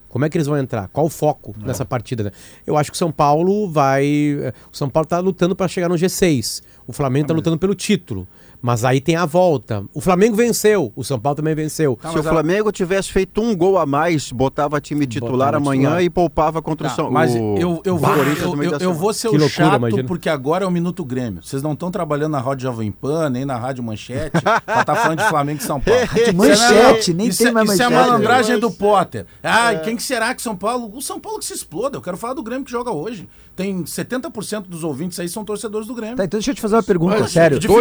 Como é que eles vão entrar? Qual o foco nessa partida? né? Eu acho que o São Paulo vai. eh, O São Paulo tá lutando para chegar no G6. O Flamengo tá lutando pelo título. Mas aí tem a volta. O Flamengo venceu, o São Paulo também venceu. Tá, Se o mas a- Flamengo tivesse feito um gol a mais, botava time titular Botava amanhã titular. e poupava contra Tá, o São mas o- eu, eu, o vou, Corinthians eu, eu- eu vou ser Que o loucura, chato, imagina. porque agora é o Minuto Grêmio. Vocês não estão trabalhando na Rádio Jovem Pan, nem na Rádio Manchete, pra estar falando de Flamengo e São Paulo. Rádio é- Manchete, nem isso tem é- mais Isso é manchete. malandragem do Potter. Ah, quem que será que São Paulo... O São Paulo que se exploda. Eu quero falar do Grêmio que joga hoje. Tem 70% dos ouvintes aí são torcedores do Grêmio. Tá, então deixa eu te fazer uma pergunta, Mas, sério. tem- tu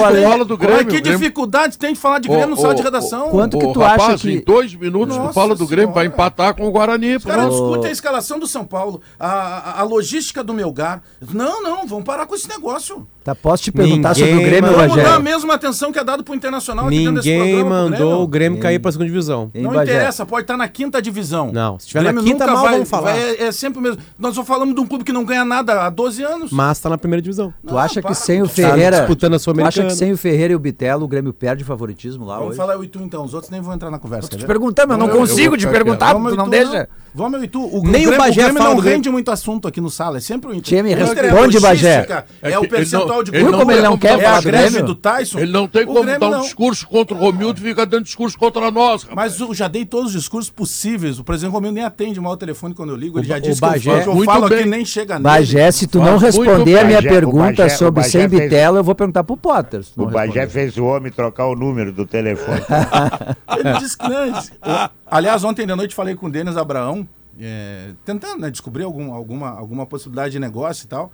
fala do Qual é Grêmio, Que o Grêmio- dificuldades tem de falar de Grêmio no Ô, sala de ô, redação? quanto que tu rapaz, acha que- em dois minutos tu Nossa fala do Grêmio, vai empatar com o Guarani. Os caras discutem a escalação do São Paulo, a, a, a logística do Melgar. Não, não, vamos parar com esse negócio. Tá, posso te perguntar Ninguém sobre o Grêmio, mandou Vamos dar a Rogério? mesma atenção que é dado pro Internacional aqui dentro desse Ninguém programa, pro mandou o Grêmio. Grêmio cair pra segunda divisão. Não interessa, pode estar na quinta divisão. Não, se tiver na Grêmio quinta, nunca mal vai, vamos falar. é, é sempre o mesmo. Nós só falamos de um clube que não ganha nada há 12 anos. Mas tá na primeira divisão. Tu acha para, que sem o tá Ferreira. disputando a tu acha Sul-Americana. que sem o Ferreira e o Bitelo o Grêmio perde o favoritismo lá Vamos hoje? falar o Itu então, os outros nem vão entrar na conversa. Tô quer te perguntando, mas eu não Eu- eu consigo vou te ficar perguntar, Vamos, tu não Itu, deixa. Vamos, Itu. O, Nem o Grêmio, Bagé Grêmio fala não Grêmio. rende muito assunto aqui no sala, é sempre o Inter. Tia, me O Inter é responde, Bagé. É, É o ele percentual não- de gol. não Como ele não é quer a falar do greve Grêmio? do Tyson. Ele não tem O como Grêmio dar um não. discurso contra o Romildo e fica dando discurso contra nós. Mas eu já dei todos os discursos possíveis. O presidente Romildo nem atende mal o telefone quando eu ligo. Ele O já disse o que eu Bagé- falo, eu aqui nem chega nele. Bagé, se tu não responder a minha Bagé, pergunta Bagé- sobre sem fez- Bitelo, eu vou perguntar pro Potter. O Bagé responder. fez o homem trocar o número do telefone. Ele disse que não. Aliás, ontem de noite falei com o Denis Abraão, é, tentando né, descobrir algum, alguma, alguma possibilidade de negócio e tal.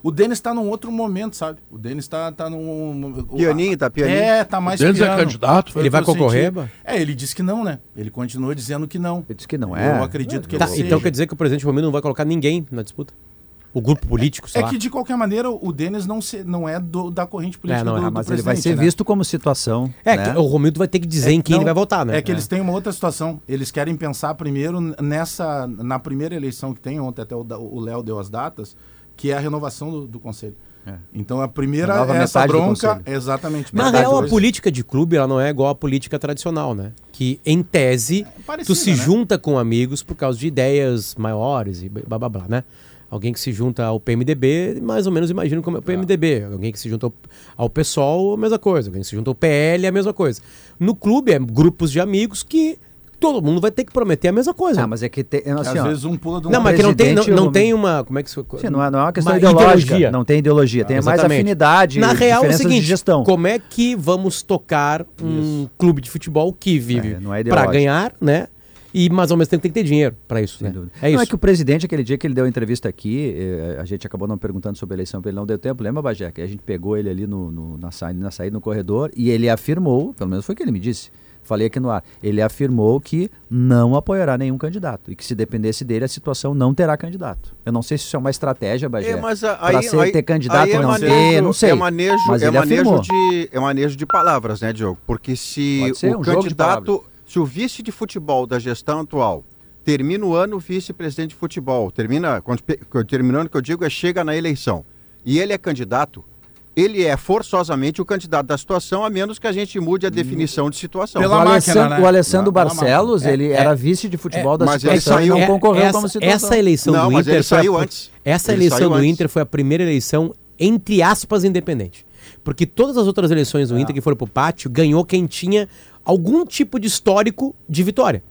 O Denis está num outro momento, sabe? O Denis está tá num. o- Pianinho, tá pianinho. É, tá mais O Denis é candidato? Foi Ele vai concorrer? É, ele disse que não, né? Ele continua dizendo que não. Ele disse que não é. Eu acredito que Tá, ele seja. então quer dizer que o presidente Romildo não vai colocar ninguém na disputa? O grupo político, sei É lá. que de qualquer maneira o Denis não, se, não é do- da corrente política É, não é. do, Ah, do mas ele vai ser né? visto como situação. É, né? que o Romildo vai ter que dizer em quem Não, ele vai votar, né? É que eles têm uma outra situação. Eles querem pensar primeiro nessa. Na primeira eleição que tem, ontem até o Léo deu as datas, que é a renovação do, do conselho. É. Então a primeira A é essa bronca. Exatamente. Na real, a política de clube ela não é igual à política tradicional, né? Que, em tese, parecida, tu se né? junta com amigos por causa de ideias maiores e blá blá blá, né? Alguém que se junta ao PMDB, mais ou menos imagino como é o PMDB. Alguém que se junta ao, ao PSOL, a mesma coisa. Alguém que se junta ao PL, a mesma coisa. No clube, é grupos de amigos que todo mundo vai ter que prometer a mesma coisa. Ah, mas é que tem. Assim, Às ó, vezes um pula do não, mas que não tem, não, não tem uma. Como é que isso. Sim, não, é, não é uma questão Uma ideológica. ideologia. Não tem ideologia. Tem mais Exatamente. afinidade, Na real, é o seguinte: gestão. como é que vamos tocar um clube de futebol que vive É, não é para ganhar, né? E, mas ao mesmo tempo tem que ter dinheiro para isso. Sem né? dúvida. É Não isso. é que o presidente, aquele dia que ele deu a entrevista aqui, eh, a gente acabou não perguntando sobre a eleição, porque ele não deu tempo. Lembra, Bagé? Que a gente pegou ele ali no, no- na, saída, na saída no corredor e ele afirmou, pelo menos foi o que ele me disse, falei aqui no ar, ele afirmou que não apoiará nenhum candidato e que se dependesse dele a situação não terá candidato. Eu não sei se isso é uma estratégia, Bagé, É, para ser, aí- ter candidato é ou não manejo- ter, não sei. É manejo, mas é ele manejo, afirmou. de, é manejo de palavras, né, Diogo? Porque se Pode ser, o um jogo de candidato, se o vice de futebol da gestão atual termina o ano vice-presidente de futebol, termina, quando, terminando que eu digo é chega na eleição, e ele é candidato, ele é forçosamente o candidato da situação, a menos que a gente mude a definição de situação. Pela o máquina, Alessandro, né? o Alessandro Pela Barcelos, máquina. ele É, era é, vice de futebol da mas ele situação e saiu- não É, concorreu essa, como situação. essa eleição Não, do mas Inter ele foi a- saiu antes. Essa Ele eleição do antes. Inter foi a primeira eleição entre aspas independente. Porque todas as outras eleições do Inter que foram pro pátio ganhou quem tinha algum tipo de histórico de vitória.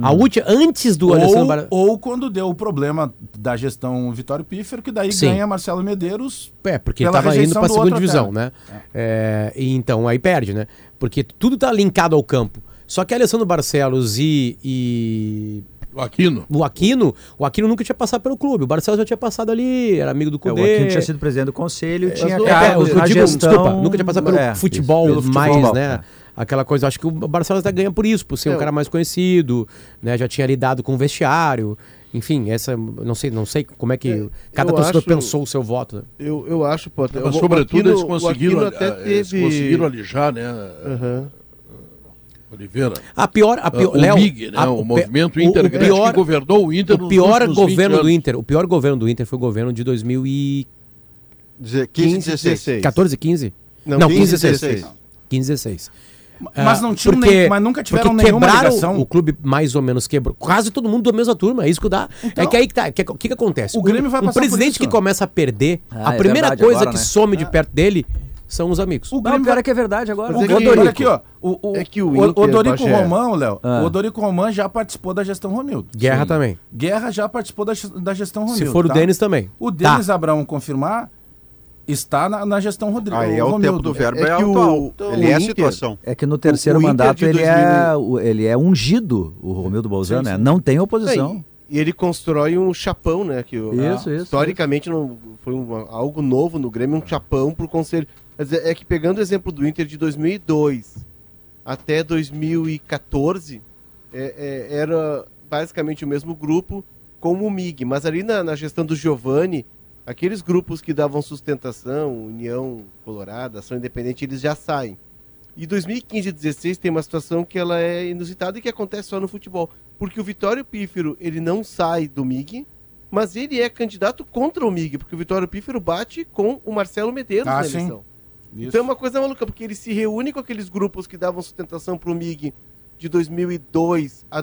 A última antes do Alessandro Ou, Bar... ou quando deu o problema da gestão Vitório Pífero, que daí Sim. ganha Marcelo Medeiros. É, porque ele pela tava indo pra do segunda divisão, até. né? É, e então aí perde, né? Porque tudo tá linkado ao campo. Só que Alessandro Barcelos e, e O Aquino. o Aquino, o Aquino nunca tinha passado pelo clube. O Barcelos já tinha passado ali, era amigo do É, Cudê. o Aquino tinha sido presidente do conselho, tinha É, cargo que eu na digo, gestão... desculpa, nunca tinha passado pelo É, futebol isso, pelo mais, futebol, né? é. Aquela coisa, acho que o Barcelos até ganha por isso, por ser um É, cara mais conhecido, né? Já tinha lidado com o vestiário. Enfim, essa não sei, não sei como é que É, cada eu torcedor acho- pensou o seu voto. né? Eu, eu acho, pô, até- Mas, sobretudo, Aquino- eles conseguiram, até ah, eles teve... conseguiram alijar, né? Aham. Oliveira. A pior, a pior, o Léo, MIG, né? a- o pe- movimento o- Intergrande o pior, que governou o Inter o nos pior últimos 20 governo do. Inter, o pior governo do Inter foi o governo de 2014, 15, 16. 15? Não, Não, 15, 15, 16. 15, 16. Mas Ah, não tinham porque- nem- mas nunca tiveram nenhuma ligação. O clube mais ou menos quebrou. Quase todo mundo da mesma turma. É isso que dá. Então, é que aí que tá. que- O que, que acontece? o Grêmio vai um, um passar por presidente isso. que começa a perder, Ah, a é primeira verdade coisa agora, que né? some de perto dele são os amigos. O o Grêmio pior vai- é que é verdade agora. Mas O é que- Odorico, olha aqui, ó. O, o, É que o o Odorico Bagé- Romão, Léo. Ah. O Odorico Romão já participou da gestão Romildo. Guerra também. Guerra já participou da, da gestão Romildo. Se for o tá? Denis também. O Tá. Denis Abraão confirmar, está na, na gestão Rodrigo. Aí é o tempo do verbo, É é, que o- atual. Ele o é a situação. É que no terceiro o Inter mandato de ele, 2000 é, o- ele é ungido, o Romildo Bolzano, Sim, né? sim. Não tem oposição. É, e ele constrói um chapão, né? Que o- Isso, isso, Historicamente não, foi um- algo novo no Grêmio, um chapão pro conselho. É, é que pegando o exemplo do Inter de 2002 até 2014, é- é- era basicamente o mesmo grupo como o MIG. Mas ali na, na gestão do Giovanni, aqueles grupos que davam sustentação, União Colorada, Ação Independente, eles já saem. E 2015 e 2016 tem uma situação que ela é inusitada e que acontece só no futebol. Porque o Vitório Pífero, ele não sai do MIG, mas ele é candidato contra o MIG, porque o Vitório Pífero bate com o Marcelo Medeiros Ah, na sim. Isso. Então é uma coisa maluca, porque ele se reúne com aqueles grupos que davam sustentação pro MIG de 2002 a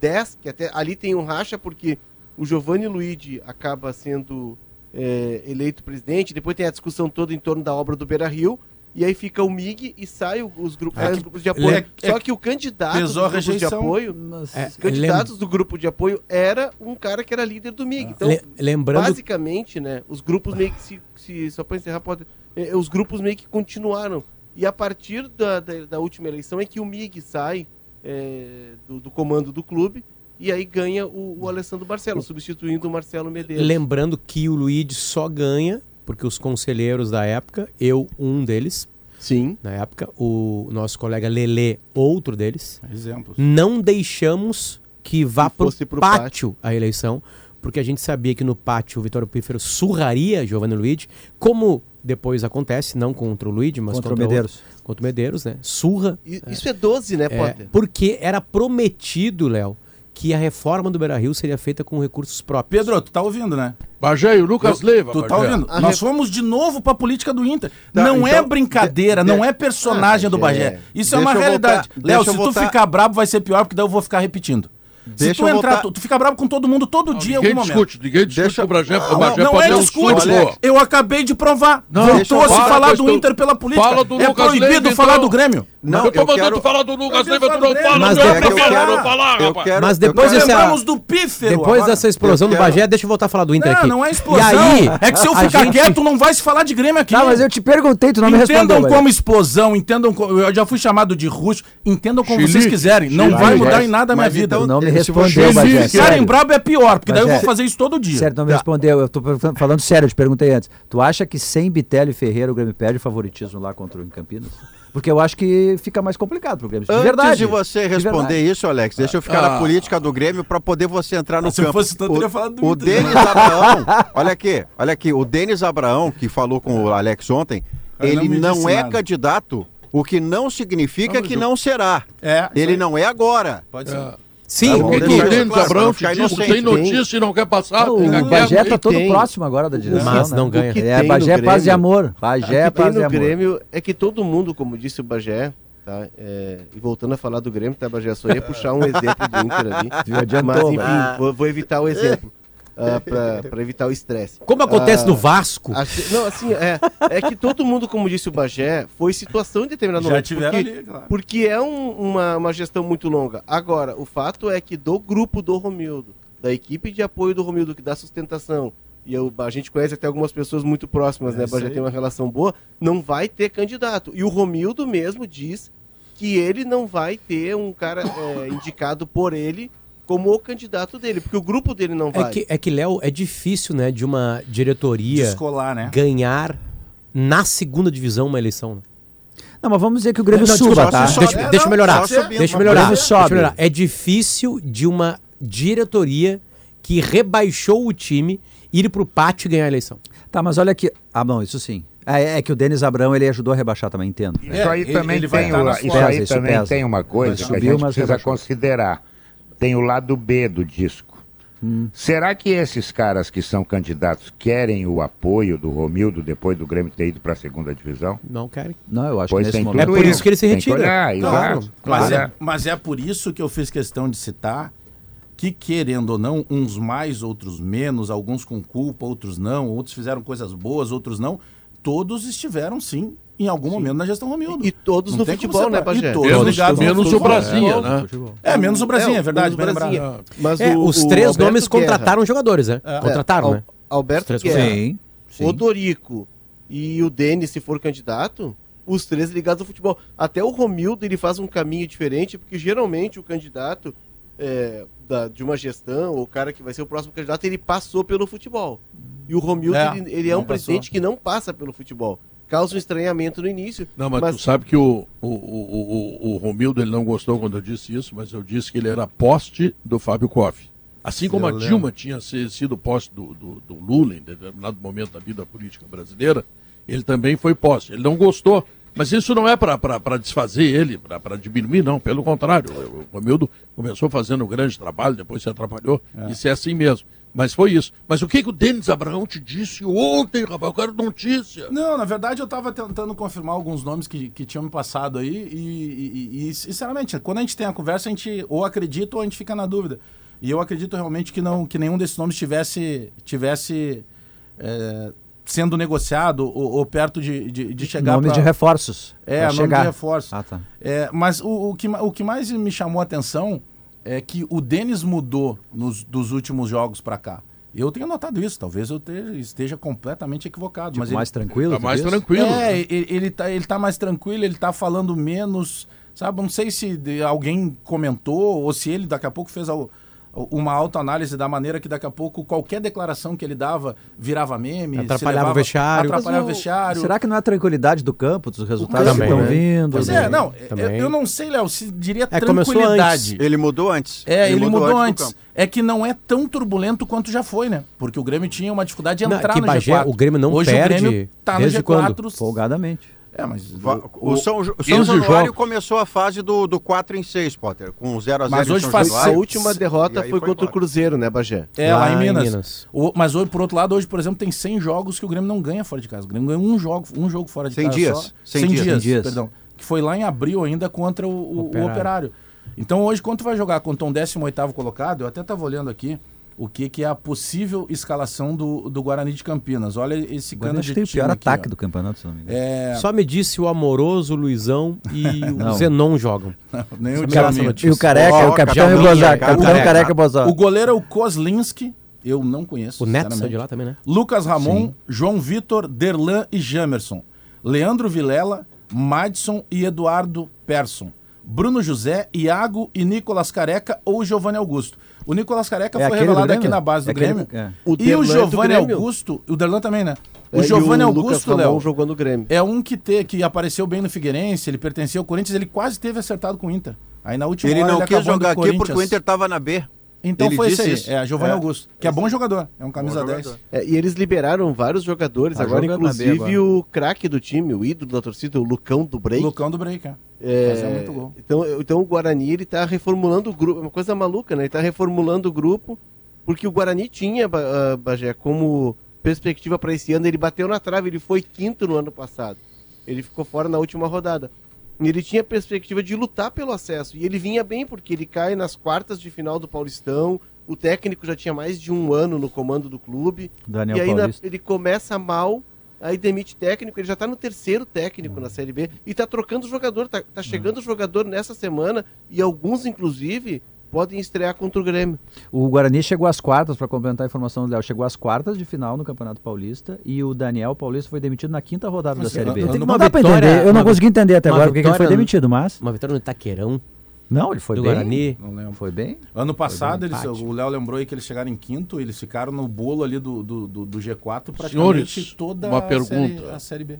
2010, que até ali tem um racha, porque o Giovanni Luigi acaba sendo é, eleito presidente, depois tem a discussão toda em torno da obra do Beira Rio, e aí fica o MIG e sai os grupos, É sai que- os grupos de apoio. é- é Só que o candidato a grupos de apoio, Mas- É, os candidatos do grupo de apoio era um cara que era líder do MIG. Então, Le- lembrando basicamente, né, os grupos meio que se, se- só para encerrar, pode, eh, os grupos meio que continuaram. E a partir da, da, da última eleição é que o MIG sai eh, do, do comando do clube e aí ganha o, o Alessandro Barcelos, substituindo o Marcelo Medeiros. Lembrando que o Luigi só ganha porque os conselheiros da época, eu um deles, Sim. na época, o nosso colega Lelê, outro deles, Exemplos. não deixamos que vá pro fosse pro pátio, a eleição, porque a gente sabia que no pátio o Vitório Pífero surraria Giovanni Luigi, como depois acontece, não contra o Luigi, mas Contra contra, o Medeiros. outro- contra o Medeiros, né? Surra. E- Isso é 12, né, é, Potter? porque era prometido, Léo, que a reforma do Beira-Rio seria feita com recursos próprios. Pedro, tu tá ouvindo, né? E o Lucas Leiva. Tu tá Bagé. ouvindo? A Nós ref- fomos de novo pra política do Inter. Tá, não é então, brincadeira, de- não é personagem Ah, do Bagé, Bagé. Isso é uma eu realidade. voltar- Léo, se eu tu voltar- ficar brabo vai ser pior, porque daí eu vou ficar repetindo. Se Deixa tu eu entrar, voltar- tu, tu fica brabo com todo mundo todo Não, dia em ninguém algum momento. discute, ninguém discute Deixa- com o Bagé. Não, o Bagé não pode é um discute. Alex. Eu acabei de provar. Não, Voltou a se para falar do Inter pela política. Fala do é Lucas proibido falar então. do Grêmio. Não, eu tô eu mandando quero- falar do Lucas Leiva, tu não fala, Mas não é eu falar, quero- não falar, rapaz. Mas depois lembramos do pífero Depois dessa explosão do Bagé, deixa eu voltar a falar do Inter Não, aqui. não é E explosão. aí, é que se eu ficar quieto, não vai se falar de Grêmio aqui. Tá, mas eu te perguntei, tu não me respondeu. Entendam como explosão, entendam como. Eu já fui chamado de ruxo, entendam como vocês quiserem. Não vai mudar em nada a minha vida. Tu não me Se respondeu, Bagé. Se sério. brabo é pior, porque daí eu Bagé. vou fazer isso todo dia. Sério, não me respondeu. Eu tô falando sério, eu te perguntei antes. Tu acha que sem Bitello e Ferreira o Grêmio perde o favoritismo lá contra o Campinas? Porque eu acho que fica mais complicado pro Grêmio. De Antes verdade. de você De responder verdade. isso, Alex, deixa eu ficar Ah. na política do Grêmio para poder você entrar no Se eu campo. fosse tanto, eu teria falado do o Inter. Denis Abraão, olha aqui, olha aqui, o Denis Abraão, que falou com o Alex ontem, Ele ele não não é nada. candidato, o que não significa Não, que eu- não será. É, Ele não é agora. Pode ser. Sim, Tá O porque- que o deixa eu- Denis claro, Abrão pra não te ficar disse? inocente. Tem notícia e não quer passar? O Fica Bagé tá aí. todo tem. próximo agora da direção. Mas né? não ganha. que É, Bagé é paz e amor. Bagé é o que tem paz e no amor. Grêmio é que todo mundo, como disse o Bagé, tá? É, e voltando a falar do Grêmio, tá, Bagé? Só ia puxar um exemplo do Inter ali. Adiantou, Mas, enfim, velho. vou, vou evitar o exemplo. Ah, pra, pra evitar o estresse. Como acontece Ah, no Vasco, Acho- não, assim, é, é que todo mundo, como disse o Bagé, foi situação em determinado Já momento. tiveram porque, ali, claro. porque é um- uma, uma gestão muito longa. Agora, o fato é que do grupo do Romildo, da equipe de apoio do Romildo, que dá sustentação, e eu- a gente conhece até algumas pessoas muito próximas, É né? O isso Bagé tem uma relação boa, não vai ter candidato. E o Romildo mesmo diz que ele não vai ter um cara é, indicado por ele como o candidato dele, porque o grupo dele não vai. é que, é que, Léo, é difícil, né, de uma diretoria Descolar, né? ganhar na segunda divisão uma eleição. né? Não, mas vamos dizer que o Grêmio Não, suba, tá? só- Deixa, É, deixa eu não, melhorar. subindo, Deixa eu melhorar. Deixa eu sobe. melhorar. É difícil de uma diretoria que rebaixou o time ir pro pátio e ganhar a eleição. Tá, mas olha aqui. Ah, bom, isso sim. É, é que o Denis Abrão ele ajudou a rebaixar também, entendo. Isso É, aí ele- também ele tem, nas isso aí isso também pesa. tem uma coisa Mas que a subiu, gente mas precisa rebaixou. considerar. Tem o lado B do disco. Hum. Será que esses caras que são candidatos querem o apoio do Romildo depois do Grêmio ter ido para a segunda divisão? Não querem. Não, eu acho Pois que nesse momento. É por isso que ele se retira. olhar, Claro, exato. Mas Claro. é, mas é por isso que eu fiz questão de citar que, querendo ou não, uns mais, outros menos, alguns com culpa, outros não, outros fizeram coisas boas, outros não, todos estiveram sim em algum momento na gestão Romildo. E todos Não no futebol, né. E todos Menos, menos o. Brasinha, né? É, menos o Brasinha, é, verdade, bem menos o lembrado. Brasinha. Mas É, o- os o três Alberto nomes Guerra- contrataram jogadores, né? É. Contrataram, né? Alberto Guerra, Sim. sim. o Dorico e o Denis, se for candidato, os três ligados ao futebol. Até o Romildo ele faz um caminho diferente, porque geralmente o candidato é, da- de uma gestão, ou o cara que vai ser o próximo candidato, ele passou pelo futebol. E o Romildo, É, ele, ele é um presidente que não passa pelo futebol. Causa um estranhamento no início. Não, mas, Mas- tu sabe que o, o, o, o, o Romildo ele não gostou quando eu disse isso, mas eu disse que ele era poste do Fábio Koff. Assim como Eu a lembro. Dilma tinha sido poste do, do, do Lula em determinado momento da vida política brasileira, ele também foi poste. Ele não gostou, mas isso não é para desfazer ele, para diminuir, não. Pelo contrário, o o Romildo começou fazendo um grande trabalho, depois se atrapalhou, isso é assim mesmo. Mas foi isso. Mas o que, que o Denis Abraão te disse ontem, rapaz? Eu quero notícia. Não, na verdade eu tava tentando confirmar alguns nomes que, que tinham me passado aí e, e- e, sinceramente, quando a gente tem a conversa, a gente ou acredita ou a gente fica na dúvida. E eu acredito realmente que não que nenhum desses nomes tivesse, tivesse é, sendo negociado ou, ou perto de, de, de chegar Nomes pra- de reforços. É, nome chegar. de reforço. Ah, tá. É, mas o, o que, o que mais me chamou a atenção é que o Denis mudou nos, dos últimos jogos pra cá. Eu tenho notado isso, talvez eu te- esteja completamente equivocado. Tipo, mas ele- mais tranquilo. Tá mais diz? tranquilo. é, ele, ele, tá, ele tá mais tranquilo, ele tá falando menos, sabe? Não sei se alguém comentou ou se ele daqui a pouco fez al- uma autoanálise da maneira que daqui a pouco qualquer declaração que ele dava virava meme. Atrapalhava o vestiário. Atrapalhava o vestiário. Será que não é a tranquilidade do campo, dos resultados Também, que estão né? vindo? Pois Também. é, não, eu, também. eu não sei, Léo, se diria É, tranquilidade. Ele mudou antes. É, ele, mudou, do antes. campo. É que não é tão turbulento quanto já foi, né? Porque o Grêmio tinha uma dificuldade de Não, entrar que no Bagé, G4. o Grêmio não Hoje perde o Grêmio tá desde no G4. quando? Folgadamente. É, mas Va- o- O São, Jo- São 15 Januário começou a fase do, do 4 em 6, Potter, com 0 a 0 Mas em hoje faz- A última derrota foi foi contra o embora. Cruzeiro, né, Bagé? É, lá, Lá em em Minas. Minas. O- mas hoje, por outro lado, hoje, por exemplo, tem 100 jogos que o Grêmio não ganha fora de casa. O Grêmio ganha um jogo, um jogo fora de 100 casa. dias. Só. 100 100 dias. dias, 100 dias. perdão. Que foi lá em abril ainda contra o, o- o Operário. Operário. Então hoje, quando tu vai jogar contra um 18º colocado, eu até estava olhando aqui, o que, que é a possível escalação do, do Guarani de Campinas. Olha esse cano de tem o pior aqui, ataque ó. do campeonato, se não me engano. É, Só me disse o Amoroso, o Luizão e o Não. Zenon jogam. nem Só o notícia. E o Careca, Ó, o capitão Rebozar, Careca. capitão Careca. Bozar. O goleiro é o Kozlinski, eu não conheço. O Neto saiu de lá também, né? Lucas Ramon, João Vitor, Derlan e Jamerson. Leandro Vilela, Madison e Eduardo Persson. Bruno José, Iago e Nicolas Careca ou Giovanni Augusto. O Nicolas Careca É foi aquele do revelado aqui na base do É aquele- Grêmio. é. O E o é Giovanni. Augusto, o Derlan também, né? É, O e Giovanni Augusto, Léo, jogou no Grêmio. é um que, te, que apareceu bem no Figueirense, ele pertencia ao Corinthians, ele quase teve acertado com o Inter. Aí na última Ele hora não ele quis jogar aqui porque o. Inter estava na B. Então Ele foi isso aí, isso. é Giovanni É. Augusto, que é bom jogador, é um camisa Bom 10. jogador. É, e eles liberaram vários jogadores, Tá agora B inclusive agora. o craque do time, o ídolo da torcida, o Lucão do Break. Lucão do Break, é. É, Fazia muito gol. Então, então o Guarani ele tá reformulando o grupo, é uma coisa maluca, né? Ele tá reformulando o grupo, porque o Guarani tinha, ah, Bagé, como perspectiva para esse ano, ele bateu na trave, ele foi quinto no ano passado. Ele ficou fora na última rodada. E ele tinha perspectiva de lutar pelo acesso. E ele vinha bem, porque ele cai nas quartas de final do Paulistão. O técnico já tinha mais de um ano no comando do clube. Daniel e aí Paulista. ele começa mal, aí demite técnico, ele já tá no terceiro técnico na Série B e tá trocando jogador, tá, tá chegando jogador nessa semana e alguns, inclusive, podem estrear contra o Grêmio. O Guarani chegou às quartas, para complementar a informação do Léo, chegou às quartas de final no Campeonato Paulista e o Daniel Paulista foi demitido na quinta rodada Mas, da Série B. eu- eu- Não uma dá pra vitória- entender, eu não consegui entender até agora porque que ele foi demitido, mas... Uma vitória no Itaquerão, Não, ele foi do bem. Guarani. Não lembro. Foi bem. Ano passado, bem, eles, o Léo lembrou aí que eles chegaram em quinto, eles ficaram no bolo ali do, do, do, do G4 praticamente Senhores, toda uma a série, pergunta. a série B.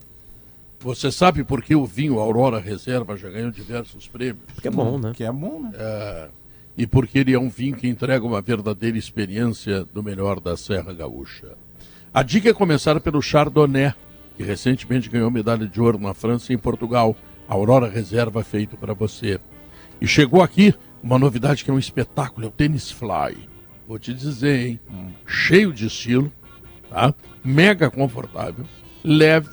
Você sabe por que o vinho Aurora Reserva já ganhou diversos prêmios? Que é bom, né? Que é bom, né? É, e porque ele é um vinho que entrega uma verdadeira experiência do melhor da Serra Gaúcha. A dica é começar pelo Chardonnay, que recentemente ganhou medalha de ouro na França e em Portugal. A Aurora Reserva feito para você. E chegou aqui uma novidade que é um espetáculo, é o Tênis Fly. Vou te dizer, hein? Cheio de estilo, tá? Mega confortável, leve,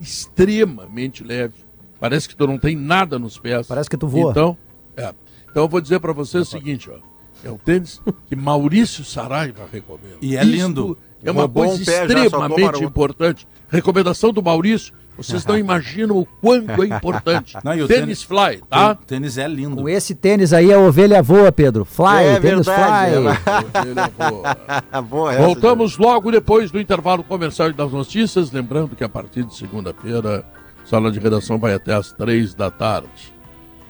extremamente leve. Parece que tu não tem nada nos pés. Parece que tu voa. Então, é. Então eu vou dizer para você o seguinte, ó. É o tênis que Maurício Saraiva recomenda. E é Isto lindo. É uma coisa extremamente importante. Recomendação do Maurício. Vocês não imaginam o quanto é importante. Não, o tênis Fly, tá? O tênis é lindo. Com esse tênis aí a ovelha voa, Pedro. Fly, É tênis verdade, fly. É boa. Boa essa, Voltamos logo depois do intervalo comercial e das notícias. Lembrando que a partir de segunda-feira, a sala de redação vai até às três da tarde.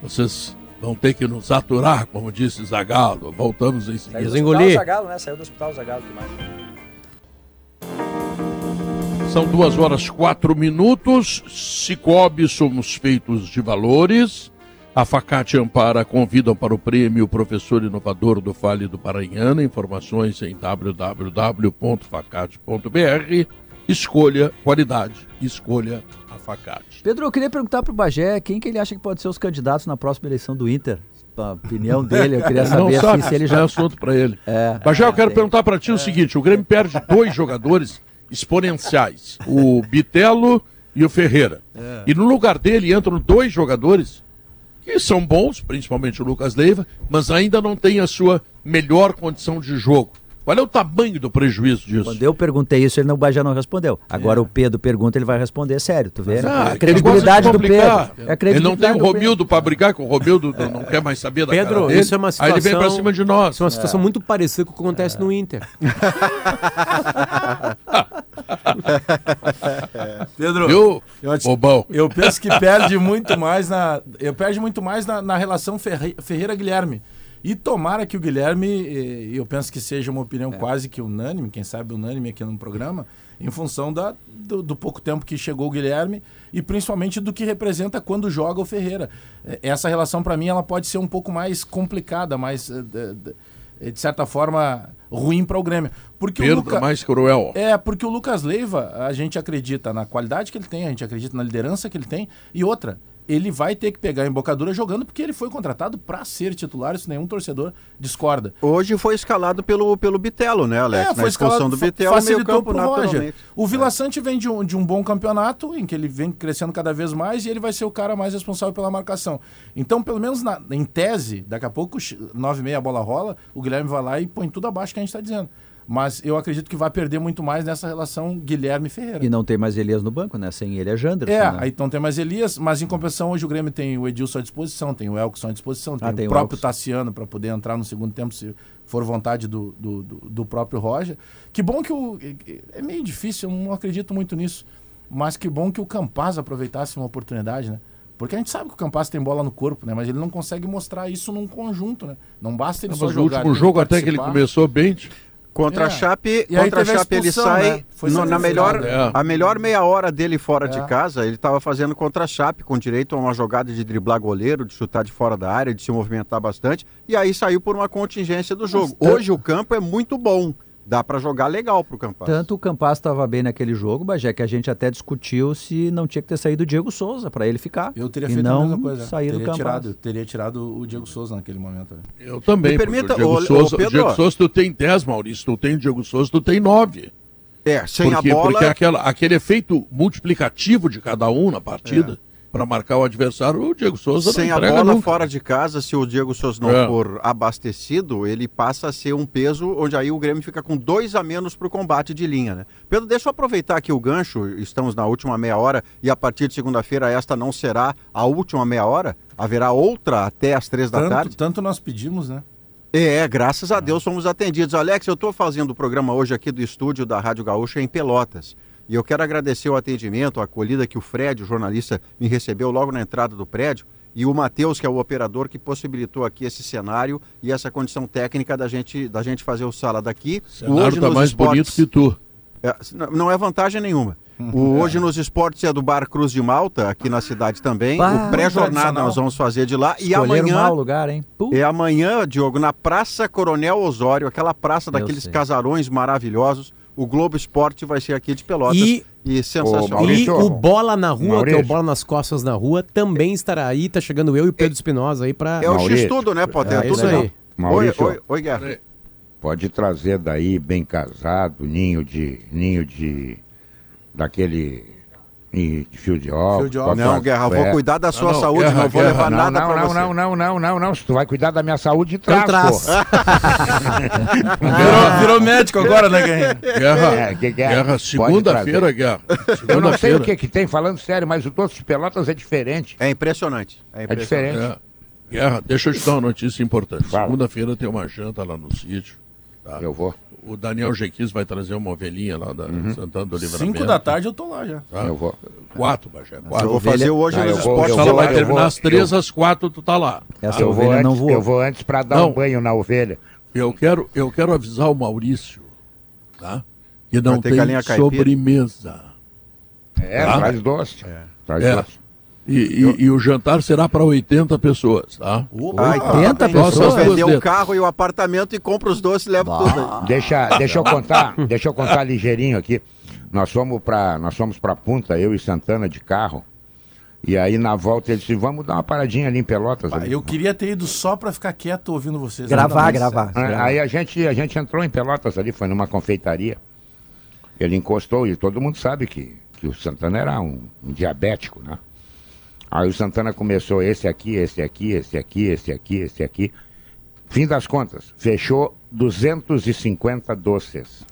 Vocês vão ter que nos aturar, como disse Zagalo. Voltamos em seguida. Eles engoliram. Zagalo, né? Saiu do hospital Zagalo, que mais? São duas horas quatro minutos. Cicobi somos feitos de valores. A Facate Ampara convidam para o prêmio Professor Inovador do Vale do Paranhana. Informações em www.facate.br. Escolha qualidade. Escolha a Facate. Pedro, eu queria perguntar pro Bagé quem que ele acha que pode ser os candidatos na próxima eleição do Inter. A opinião dele, eu queria Não saber sabe, assim, se ele é já. assunto para ele. É. Mas já eu quero perguntar para ti o seguinte: o Grêmio perde dois jogadores exponenciais, o Bitelo e o Ferreira. E no lugar dele entram dois jogadores que são bons, principalmente o Lucas Leiva, mas ainda não têm a sua melhor condição de jogo. Qual é o tamanho do prejuízo disso? Quando eu perguntei isso, ele não, Bagé não respondeu. Agora o Pedro pergunta, ele vai responder sério, tu vê? Ah, É a credibilidade do Pedro. É complicar. Ele não tem credibilidade o do Romildo para brigar, que o Romildo não- não quer mais saber da Pedro, cara dele. isso é uma Aí ele vem para situação- cima de nós. Isso é uma situação muito parecida com o que acontece no Inter. Pedro, Viu, eu te- bobão? Eu penso que perde muito mais na. Eu perde muito mais na, na relação Ferre- Ferreira-Guilherme. E tomara que o Guilherme, eu penso que seja uma opinião quase que unânime, quem sabe unânime aqui no programa, em função da, do, do pouco tempo que chegou o Guilherme e principalmente do que representa quando joga o Ferreira. Eh, Essa relação, para mim, ela pode ser um pouco mais complicada, mais, eh, de, de- de certa forma, ruim para o Grêmio. Porque o Perda Luca... mais cruel. É, porque o Lucas Leiva, a gente acredita na qualidade que ele tem, a gente acredita na liderança que ele tem. E outra, ele vai ter que pegar a embocadura jogando porque ele foi contratado para ser titular, isso nenhum torcedor discorda. Hoje foi escalado pelo, pelo Bitelo, né, Alex? É, Na foi expulsão escalado, do Bitelo, facilitou campo pro Roger. O Vila Sante vem de um, de um bom campeonato, em que ele vem crescendo cada vez mais e ele vai ser o cara mais responsável pela marcação. Então, pelo menos na- em tese, daqui a pouco, 9 e meia a bola rola, o Guilherme vai lá e põe tudo abaixo que a gente está dizendo. Mas eu acredito que vai perder muito mais nessa relação Guilherme Ferreira. E não tem mais Elias no banco, né? Sem ele é Janderson. É, né? aí então tem mais Elias, mas em compensação hoje o Grêmio tem o Edilson à disposição, tem o Elkson à disposição, tem, Ah, tem o o próprio. Tassiano para poder entrar no segundo tempo se for vontade do, do, do- do próprio Roger. Que bom que o. É meio difícil, eu não acredito muito nisso, mas que bom que o Campaz aproveitasse uma oportunidade, né? Porque a gente sabe que o Campaz tem bola no corpo, né? Mas ele não consegue mostrar isso num conjunto, né? Não basta ele Mas só o jogar. último tem jogo até que ele começou bem. Contra É. a Chape, E contra a Chape ele sai né? No- na melhor, né? a melhor meia hora dele fora de É. casa, ele estava fazendo contra a Chape, com direito a uma jogada de driblar goleiro, de chutar de fora da área, de se movimentar bastante, e aí saiu por uma contingência do jogo. tan- Hoje o campo é muito bom, dá para jogar legal pro Campaz. Tanto o Campas estava bem naquele jogo, Bagé, que a gente até discutiu se não tinha que ter saído o Diego Souza para ele ficar. Eu teria feito não a mesma coisa. sair do teria Campas. tirado, teria tirado o Diego Souza naquele momento. Eu também. Me permita, o Diego, ô, Souza, o Pedro. Diego Souza, tu tem 10, Maurício. Tu tem o Diego Souza, tu tem 9. É, sem Porque, a bola, porque aquela, aquele efeito multiplicativo de cada um na partida, para marcar o adversário, o Diego Souza sem não a bola nunca. fora de casa, se o Diego Souza não É. for abastecido, ele passa a ser um peso onde aí o Grêmio fica com dois a menos para o combate de linha, né? Pedro, deixa eu aproveitar aqui o gancho, estamos na última meia hora e a partir de segunda-feira esta não será a última meia hora, haverá outra até as três da tarde. Tanto, tanto nós pedimos, né? É, graças a Deus fomos atendidos. Alex, eu estou fazendo o programa hoje aqui do estúdio da Rádio Gaúcha em Pelotas. E eu quero agradecer o atendimento, a acolhida que o Fred, o jornalista, me recebeu logo na entrada do prédio. E o Matheus, que é o operador, que possibilitou aqui esse cenário e essa condição técnica da gente, da gente fazer o sala daqui. O cenário tá nos mais bonito que tu. é, não é vantagem nenhuma. O Hoje nos Esportes é do Bar Cruz de Malta, aqui na cidade também. Bah, o pré-jornada nós vamos fazer de lá. E Escolheram amanhã. mal lugar, hein? É amanhã, Diogo, na Praça Coronel Osório, aquela praça daqueles casarões maravilhosos. O Globo Esporte vai ser aqui de Pelotas. E- E, sensacional. Maurício, e o Bola na Rua, que é Maurício. o Bola nas Costas na Rua, também estará aí. Tá chegando eu e o Pedro Espinosa aí pra. É o Maurício. X-Tudo, né, Potter? É Tudo isso aí. Maurício, Oi, oi, oi, Guerra. pode trazer daí bem casado, ninho de. ninho de. daquele. De fio de óculos. Fio de óculos. Não, Guerra, vou é. cuidar da sua não, saúde, Guerra, não vou Guerra. levar Não, nada não, pra não, você. não, não, não, não, não. Se tu vai cuidar da minha saúde, traz, traz. Virou, virou médico agora, né? Guerra, É, Guerra, Guerra pode segunda-feira, trazer. Guerra. Eu não sei o Segunda-feira. que, que tem, falando sério, mas o doce de Pelotas é diferente. É impressionante. É, É impressionante. diferente. É. Guerra, deixa eu te dar uma notícia importante. Segunda-feira tem uma janta lá no sítio. Tá? Eu vou, O Daniel Jequis vai trazer uma ovelhinha lá da Santana do Livramento. Cinco da tarde eu tô lá já. Tá? eu vou. Quatro, Bagé. Eu Quatro. vou fazer hoje Ah, nos eu vou- esportes. eu vou- vai eu terminar vou- às três, às quatro, tu tá lá. Essa Eu vou, ovelha não antes, voou. eu vou antes pra dar Não. um banho na ovelha. Eu quero, eu quero avisar o Maurício, tá? Que não tem sobremesa. É, Tá? traz doce. Traz É. doce. E, e- e o jantar será para 80 pessoas, tá? Opa, 80 Nossa, pessoas? duas Vender o carro e o apartamento e compra os doces e leva tudo. Deixa, deixa eu contar, deixa eu contar ligeirinho aqui. Nós fomos pra, nós fomos pra Punta, eu e Santana de carro. E aí na volta ele disse, vamos dar uma paradinha ali em Pelotas. Ali." eu queria ter ido só pra ficar quieto ouvindo vocês. Gravar, gravar. Ah, Aí a gente, a gente entrou em Pelotas ali, foi numa confeitaria. Ele encostou e todo mundo sabe que, que o Santana era um, um diabético, né? Aí o Santana começou esse aqui, esse aqui, esse aqui, esse aqui, esse aqui. Fim das contas, fechou 250 doces.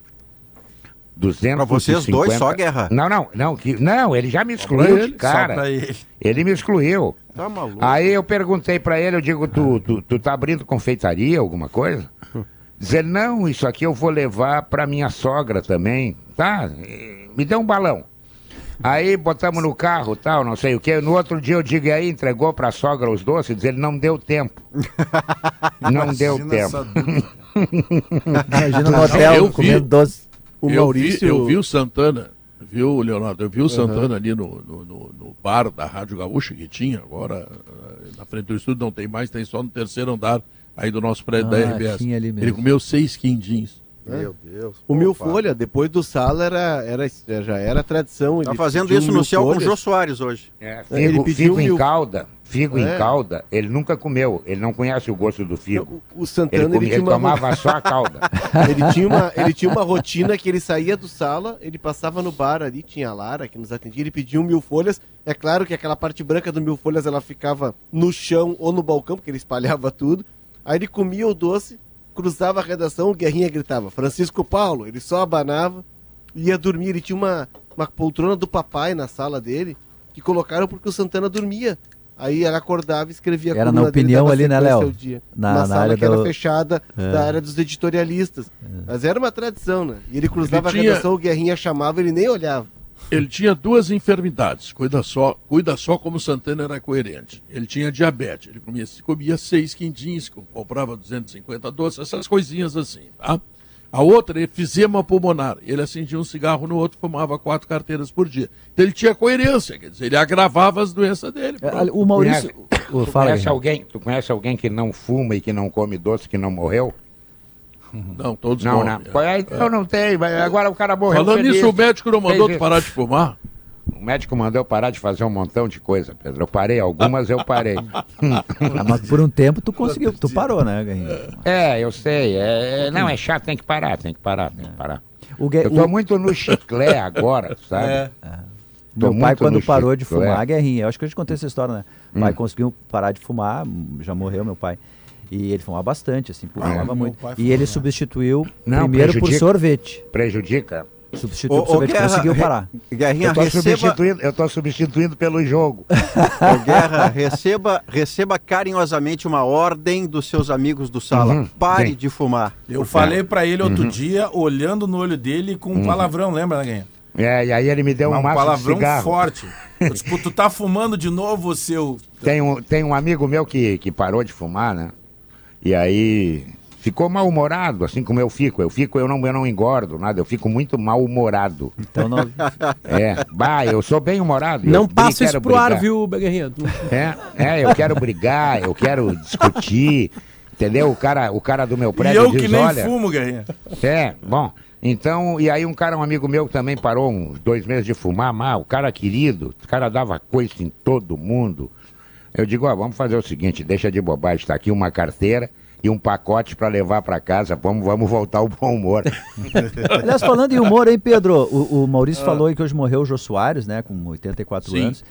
250. Pra vocês dois só, Guerra? Não, não, não, que, não, ele já me excluiu ele, cara. ele. Ele me excluiu. Tá maluco. Aí eu perguntei pra ele, eu digo, tu, tu, tu tá abrindo confeitaria, alguma coisa? Dizer, não, isso aqui eu vou levar pra minha sogra também, tá? Me deu um balão. Aí botamos no carro, tal, não sei o quê. No outro dia eu digo, e aí entregou pra sogra os doces? Diz ele, não deu tempo. Não deu tempo. Imagina no eu hotel vi. comendo doce. O eu, Maurício. vi, eu vi o Santana, viu, Leonardo? Eu vi o Santana ali no, no, no- no bar da Rádio Gaúcha que tinha, agora eh, na frente do estúdio não tem mais, tem só no terceiro andar aí do nosso prédio da Ah, RBS. ali mesmo. Ele comeu seis quindins. Né? Meu Deus. O Mil. Folha, depois do Sala, era, era, já era tradição. Tá ele fazendo pediu isso no céu com o Folhas. Jô Soares hoje. É, Ele figo, pediu figo mil- em calda, figo É. em calda, ele nunca comeu, ele não conhece o gosto do figo. O, o Ele, Santana, ele, comia, tinha ele uma, tomava só a calda. ele, tinha uma, ele tinha uma rotina que ele saía do sala, ele passava no bar ali, tinha a Lara que nos atendia, ele pedia um mil folhas. É claro que aquela parte branca do mil folhas ela ficava no chão ou no balcão, porque ele espalhava tudo. Aí ele comia o doce, cruzava a redação, o Guerrinha gritava, Francisco Paulo, ele só abanava, ia dormir. Ele tinha uma, uma poltrona do papai na sala dele, que colocaram porque o Santana dormia. Aí ela acordava e escrevia a Era na opinião ali, né, Léo? Na- na sala área que era do- fechada, É. da área dos editorialistas. Mas era uma tradição, né? E ele cruzava Ele a tinha- redação, o Guerrinha chamava, ele nem olhava. Ele tinha duas enfermidades. Cuida só, cuida só como Santana era coerente. Ele tinha diabetes. Ele comia, comia seis quindins, comprava 250 doces, essas coisinhas assim, tá? A outra efizema pulmonar. Ele acendia um cigarro no outro, fumava quatro carteiras por dia. Então ele tinha coerência, quer dizer, ele agravava as doenças dele. É. O Maurício. Conhece- Ô, tu, fala, conhece alguém, tu conhece alguém que não fuma e que não come doce, que não morreu? Não, todos Não, morrem, não. é. Eu não tenho, mas agora o cara morreu. Falando nisso, o médico não mandou tu parar de fumar? O médico mandou eu parar de fazer um montão de coisa, Pedro. Eu parei, algumas eu parei. Ah, mas por um tempo tu conseguiu, tu parou, né, Guerrinha? é, eu sei. É, é- não, é chato, tem que parar, tem que parar, tem que parar. O Eu tô o- muito no chiclé agora, sabe? É. Tô Meu pai, quando parou de chiclé. fumar, guerrinha. Eu acho que eu te contei essa história, né? O pai Hum. conseguiu parar de fumar, já morreu meu pai. E ele fumava bastante, assim, fumava meu muito. E ele substituiu Não, primeiro por sorvete. Prejudica. Substituiu Ô, por sorvete, Guerra, conseguiu re- parar. Guerrinha, Eu tô, receba, substituindo, substituindo pelo jogo. ô, Guerra, receba, receba carinhosamente uma ordem dos seus amigos do sala. Uhum, Pare sim. de fumar. Eu falei pra ele outro dia, olhando no olho dele com um palavrão, lembra, né, Guinha? É, e aí ele me deu um um palavrão forte. Eu, tipo, tu tá fumando de novo, seu. Tem um, tem um amigo meu que, que parou de fumar, né? E aí ficou mal-humorado, assim como eu fico. Eu fico, eu não, eu não engordo nada, eu fico muito mal-humorado. Então não. É, bah, eu sou bem humorado. Não passa isso pro ar, brigar. viu, Guerrinha? É, é, eu quero brigar, eu quero discutir, entendeu? O cara, o cara do meu E prédio eu diz, que nem olha... fumo, Guerrinha. É, bom. Então, e aí um cara, um amigo meu também parou uns dois meses de fumar, mal, o cara querido, o cara dava coice em todo mundo. Eu digo, ó, vamos fazer o seguinte, deixa de bobagem, tá aqui uma carteira e um pacote pra levar pra casa, vamos, vamos voltar ao bom humor. Aliás, falando em humor, hein, Pedro? O, o Maurício falou aí que hoje morreu o Jô Soares, né? Com 84 Sim. anos.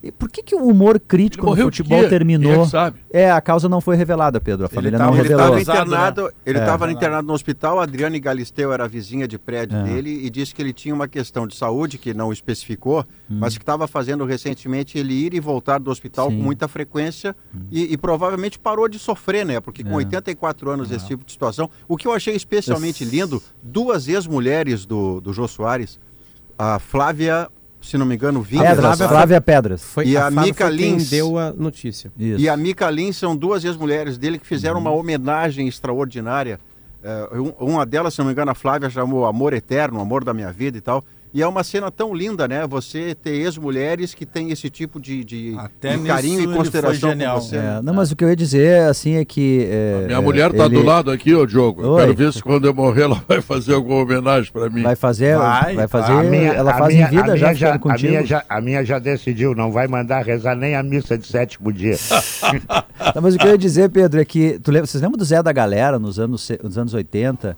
E por que, que o humor crítico Ele no futebol terminou? é? É, a causa não foi revelada, Pedro. A família não tava- ele Ele revelou. estava Usado, internado, ele É. estava internado no hospital, a Adriane Galisteu era vizinha de prédio É. dele e disse que ele tinha uma questão de saúde que não especificou, Hum. mas que estava fazendo recentemente ele ir e voltar do hospital Sim. Hum. com muita frequência e, e provavelmente parou de sofrer, né? Porque com É. 84 anos esse tipo de situação. O que eu achei especialmente Esse- lindo, duas ex-mulheres do, do Jô Soares, a Flávia, se não me engano, Vinhas, Pedras, a- Flávia Pedras. Foi E a Flávia Mica Lins. deu a notícia. Isso. E a Mica Lins são duas ex-mulheres dele que fizeram uma homenagem extraordinária. Um- uma delas, se não me engano, a Flávia chamou Amor Eterno, Amor da Minha Vida e tal. E é uma cena tão linda, né? Você ter ex-mulheres que têm esse tipo de, de, Até de carinho e consideração genial. com você. É, né? não, mas o que eu ia dizer, assim, é que... é, Minha mulher tá ele do lado aqui, ô Diogo. Eu Oi. quero ver se quando eu morrer ela vai fazer alguma homenagem pra mim. Vai fazer, vai, Vai. fazer, A minha- ela a faz minha- em vida a já ficando a contigo. minha, já, a minha já decidiu, não vai mandar rezar nem a missa de sétimo dia. Não, mas o que eu ia dizer, Pedro, é que. Tu lembra, vocês lembram do Zé da Galera nos anos, nos anos 80?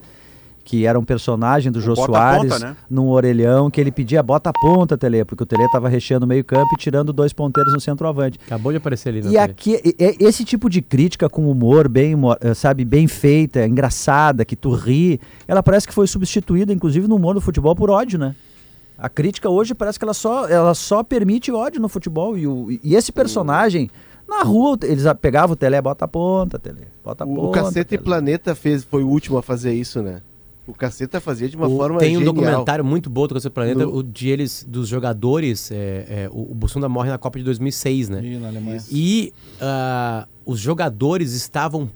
Que era um personagem do Jô bota Soares ponta, né? num orelhão, que ele pedia bota ponta, Tele, porque o Tele tava recheando o meio-campo e tirando dois ponteiros no centroavante. Acabou de aparecer ali na E aqui, e- e- esse tipo de crítica com humor bem, eh, sabe, bem feita, engraçada, que tu ri, ela parece que foi substituída, inclusive no humor do futebol, por ódio, né? A crítica hoje parece que ela só, ela só permite ódio no futebol. E, o- e esse personagem, na rua, eles a- pegavam o Tele, bota a ponta, Tele, bota a O, ponta. o Caceta e Tele. Planeta fez, foi o último a fazer isso, né? O Caceta fazia de uma O- forma tem um genial. documentário muito bom do Cacete Planeta, No- o de eles, dos jogadores. é, é, o, o Bussunda morre na Copa de 2006, né? Ih, na Alemanha. E ah, os jogadores estavam,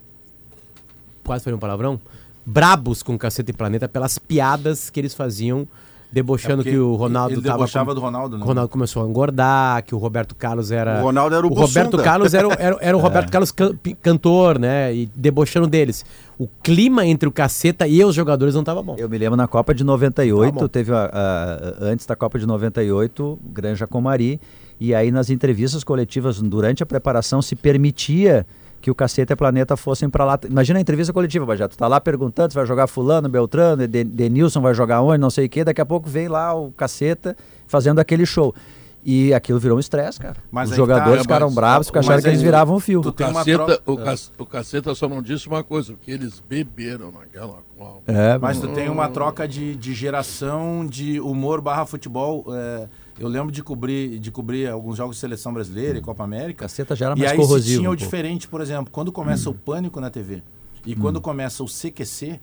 quase falei um palavrão, brabos com o Cacete e Planeta pelas piadas que eles faziam debochando É que o Ronaldo ele tava debochava com- do Ronaldo, né? O Ronaldo começou a engordar, que o Roberto Carlos era. O Ronaldo era o Roberto Bussunda. Carlos era, o- era, era o É. Roberto Carlos can- cantor, né? E debochando deles. O clima entre o caceta e os jogadores não tava bom. Eu me lembro na Copa de 98, Tá bom. teve a, a- antes da Copa de 98, Granja Comari, e aí nas entrevistas coletivas durante a preparação se permitia que o Caceta e a Planeta fossem para lá. Imagina a entrevista coletiva, Bajé, tu tá lá perguntando se vai jogar fulano, Beltrano, De- Denilson vai jogar onde, não sei o quê, daqui a pouco vem lá o Caceta fazendo aquele show. E aquilo virou um estresse, cara. Mas Os tá, jogadores é, ficaram mas- bravos porque acharam que eles viravam um fio. tu O tem caceta, o, ca- o caceta só não disse uma coisa, que eles beberam naquela. qual- É, Mas tu tem uma troca de, de geração de humor barra futebol. é, eu lembro de cobrir, de cobrir alguns jogos de seleção brasileira e Copa América. Caceta já era E mais aí corrosivo. se tinha um o diferente, por exemplo, quando começa o pânico na TV e quando começa o CQC,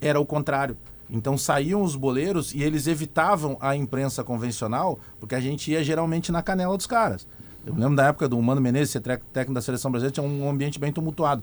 era o contrário. Então saíam os boleiros e eles evitavam a imprensa convencional, porque a gente ia geralmente na canela dos caras. Eu lembro da época do Mano Menezes, ser técnico da seleção brasileira, tinha um ambiente bem tumultuado.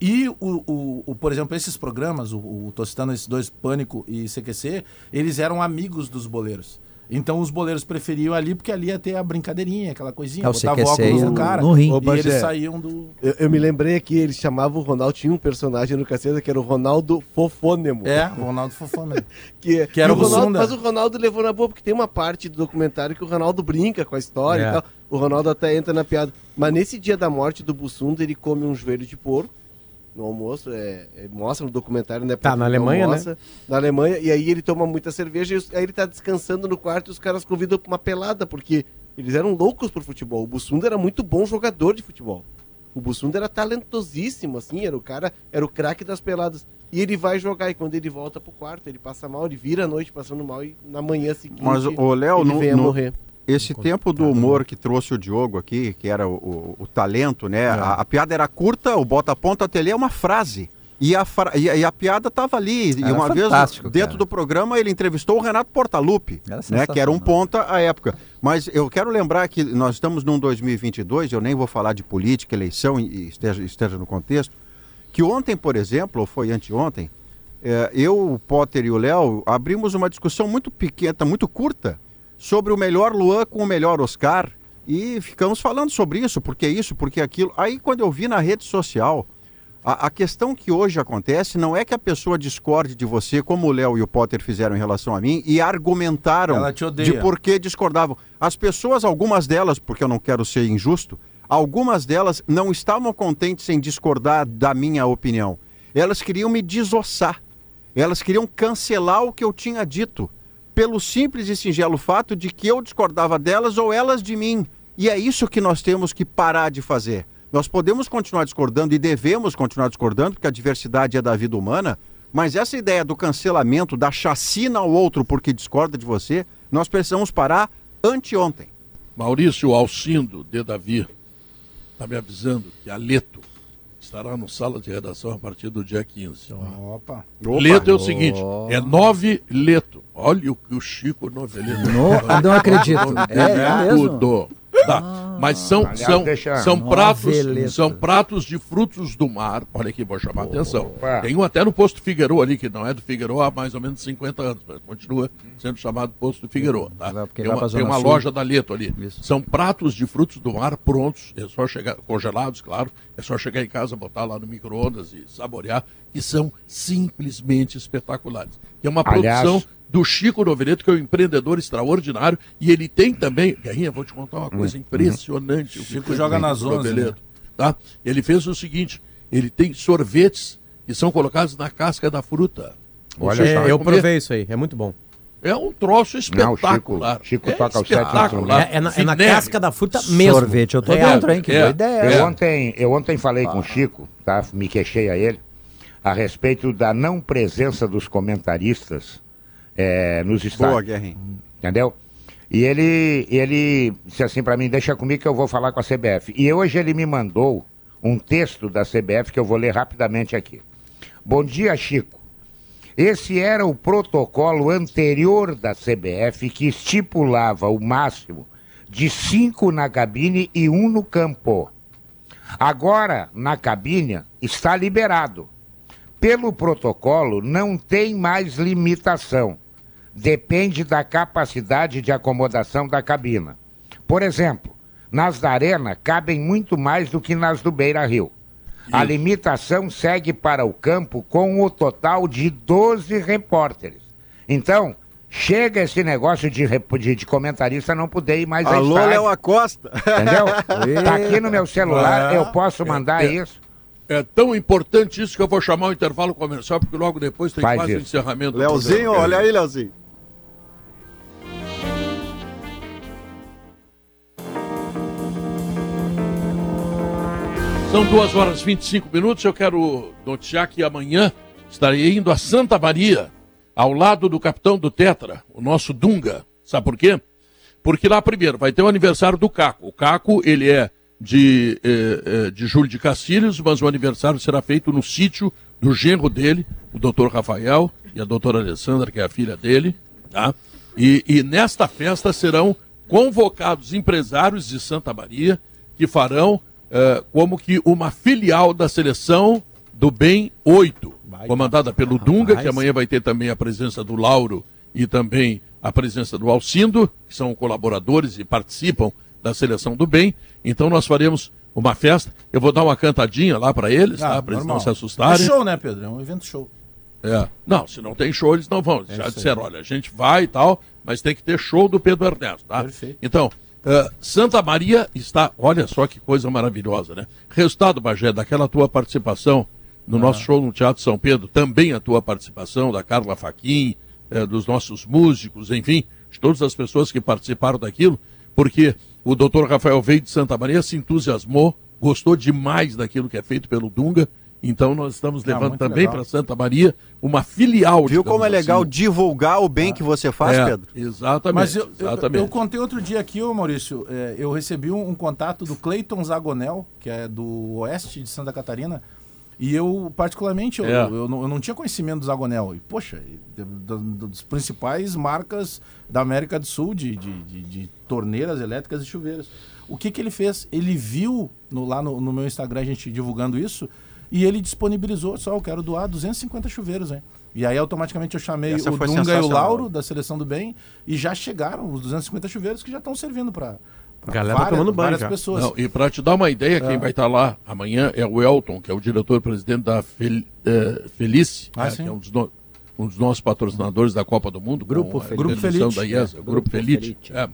E, o, o, o- por exemplo, esses programas, o, o, tô citando esses dois, Pânico e CQC, eles eram amigos dos boleiros. Então os boleiros preferiam ali porque ali ia ter a brincadeirinha, aquela coisinha, É, o botava o CQC óculos no no- cara no rim. E eles saíam do... Eu, eu me lembrei aqui, eles chamavam o Ronaldo, tinha um personagem no Caceta que era o Ronaldo Fofônemo. É, Ronaldo Fofana. Que, Que era o Ronaldo. Mas o Ronaldo levou na boa, porque tem uma parte do documentário que o Ronaldo brinca com a história É. e tal. O Ronaldo até entra na piada. Mas nesse dia da morte do Bussunda, ele come um joelho de porco no almoço. É, é, mostra no documentário, né? Tá, na Alemanha, almoça, Na Alemanha, e aí ele toma muita cerveja e os- aí ele tá descansando no quarto e os caras convidam pra uma pelada, porque eles eram loucos por futebol. O Bussunda era muito bom jogador de futebol. O Bussunda era talentosíssimo, assim, era o cara, era o craque das peladas. E ele vai jogar, e quando ele volta pro quarto, ele passa mal, ele vira a noite passando mal, e na manhã seguinte Mas, ô, Léo, ele no- vem a no- morrer. Esse tempo do humor que trouxe o Diogo aqui, que era o, o- o talento, né? A, a piada era curta, o bota-ponta tele é uma frase. E a, fra- e a, e a piada estava ali. E Era uma vez, dentro cara. do programa, ele entrevistou o Renato Portaluppi, né? Que era um ponta à época. Mas eu quero lembrar que nós estamos num 2022, eu nem vou falar de política, eleição, e e esteja, esteja no contexto, que ontem, por exemplo, ou foi anteontem, eh, eu, o Potter e o Léo abrimos uma discussão muito pequena, muito curta, sobre o melhor Luan com o melhor Oscar. E ficamos falando sobre isso, porque isso, porque aquilo. Aí quando eu vi na rede social, a, a questão que hoje acontece não é que a pessoa discorde de você, como o Léo e o Potter fizeram em relação a mim, e argumentaram de por que discordavam. As pessoas, algumas delas, porque eu não quero ser injusto, algumas delas não estavam contentes em discordar da minha opinião. Elas queriam me desossar. Elas queriam cancelar o que eu tinha dito, pelo simples e singelo fato de que eu discordava delas ou elas de mim. E é isso que nós temos que parar de fazer. Nós podemos continuar discordando e devemos continuar discordando, porque a diversidade é da vida humana, mas essa ideia do cancelamento, da chacina ao outro porque discorda de você, nós precisamos parar anteontem. Maurício Alcindo, de Davi, está me avisando que a Leto estará no sala de redação a partir do dia 15. Opa. Leto é o seguinte, é nove Leto. Olha o que o Chico Noveleto. No- eu não acredito. É, é mesmo? Tá. Mas são, Aliás, são, deixa- são, pratos, são pratos de frutos do mar. Olha aqui, vou chamar a atenção. Opa. Tem um até no posto Figueroa ali, que não é do Figueroa há mais ou menos 50 anos, mas continua sendo chamado posto Figueroa. Tá? Tem uma, tem uma loja da Leto ali. Isso. São pratos de frutos do mar prontos, é só chegar, congelados, claro. É só chegar em casa, botar lá no micro-ondas e saborear, que são simplesmente espetaculares. Que é uma Aliás- produção do Chico Noveleto, que é um empreendedor extraordinário, e ele tem também. Guerrinha, vou te contar uma coisa impressionante. o que Chico joga o nas 11, Noveleto, Tá? Ele fez o seguinte: ele tem sorvetes que são colocados na casca da fruta. Olha É, eu comer. provei isso aí, é muito bom. É um troço Não, Chico- espetacular. Chico é toca espetacular. É, é na, é na casca da fruta mesmo. Sorvete, eu tô Real. dentro, hein? Que É, boa ideia. é. Eu, ontem, eu ontem falei com o Chico, tá? me queixei a ele, a respeito da não presença dos comentaristas eh, nos Boa, estádios. Guerrinho. Entendeu? E ele, ele disse assim para mim, deixa comigo que eu vou falar com a CBF. E hoje ele me mandou um texto da CBF que eu vou ler rapidamente aqui. Bom dia, Chico. Esse era o protocolo anterior da CBF que estipulava o máximo de cinco na cabine e um no campo. Agora, na cabine, está liberado. Pelo protocolo, não tem mais limitação. Depende da capacidade de acomodação da cabina. Por exemplo, nas da Arena cabem muito mais do que nas do Beira Rio. A limitação segue para o campo com o total de 12 repórteres. Então, chega esse negócio de, de, de comentarista não poder ir mais Alô. Léo Acosta. Entendeu? Tá aqui no meu celular, É. eu posso mandar É. isso. É tão importante isso que eu vou chamar o intervalo comercial, porque logo depois tem Faz quase o encerramento. programa. olha aí, Leozinho. São duas horas e 25 minutos. Eu quero noticiar que amanhã estarei indo a Santa Maria, ao lado do capitão do Tetra, o nosso Dunga. Sabe por quê? Porque lá, primeiro, vai ter o aniversário do Caco. O Caco, ele é de, eh, eh, de Júlio de Castilhos, mas o aniversário será feito no sítio do genro dele, o doutor Rafael e a doutora Alessandra, que é a filha dele. Tá? E, e nesta festa serão convocados empresários de Santa Maria que farão eh, como que uma filial da seleção do Bem 8, comandada pelo Dunga, que amanhã vai ter também a presença do Lauro e também a presença do Alcindo, que são colaboradores e participam da seleção do Bem. Então nós faremos uma festa. Eu vou dar uma cantadinha lá para eles, Ah, tá? para eles não se É assustarem. show, né, Pedro? É um evento show. É. Não, se não tem show, eles não vão. Eles É já disseram, olha, a gente vai e tal, mas tem que ter show do Pedro Ernesto, tá? Perfeito. Então, eh, Santa Maria está, olha só que coisa maravilhosa, né? Resultado, Bagé, daquela tua participação no nosso show no Teatro São Pedro, também a tua participação, da Carla Faquin, eh, dos nossos músicos, enfim, de todas as pessoas que participaram daquilo, porque o doutor Rafael veio de Santa Maria, se entusiasmou, gostou demais daquilo que é feito pelo Dunga, então nós estamos Ah, levando também para Santa Maria uma filial. Viu como é legal assim. divulgar o bem que você faz, É, Pedro? Exatamente. Mas eu, eu, exatamente. eu contei outro dia aqui, ô Maurício, é, eu recebi um, um contato do Cleiton Zagonel, que é do oeste de Santa Catarina, e eu, particularmente, eu, É. eu, não, eu não tinha conhecimento do Zagonel. E, poxa, da- da- das principais marcas da América do Sul de, de, de- de torneiras elétricas e chuveiros. O que, que ele fez? Ele viu no- lá no, no meu Instagram a gente divulgando isso, e ele disponibilizou, só, eu quero doar 250 chuveiros, hein? E aí automaticamente eu chamei Essa o Dunga e o. Lauro da Seleção do Bem e já chegaram os 250 chuveiros que já estão servindo para Galera tá tomando banho várias já. pessoas. Não, e para te dar uma ideia, quem É. vai estar lá amanhã é o Elton, que é o diretor-presidente da Fel, eh, Felice, Ah, sim. que é um dos, no- um dos nossos patrocinadores da Copa do Mundo. Grupo com. Grupo Felite. Da IESA, É, Grupo, Grupo Felite. Felite. é.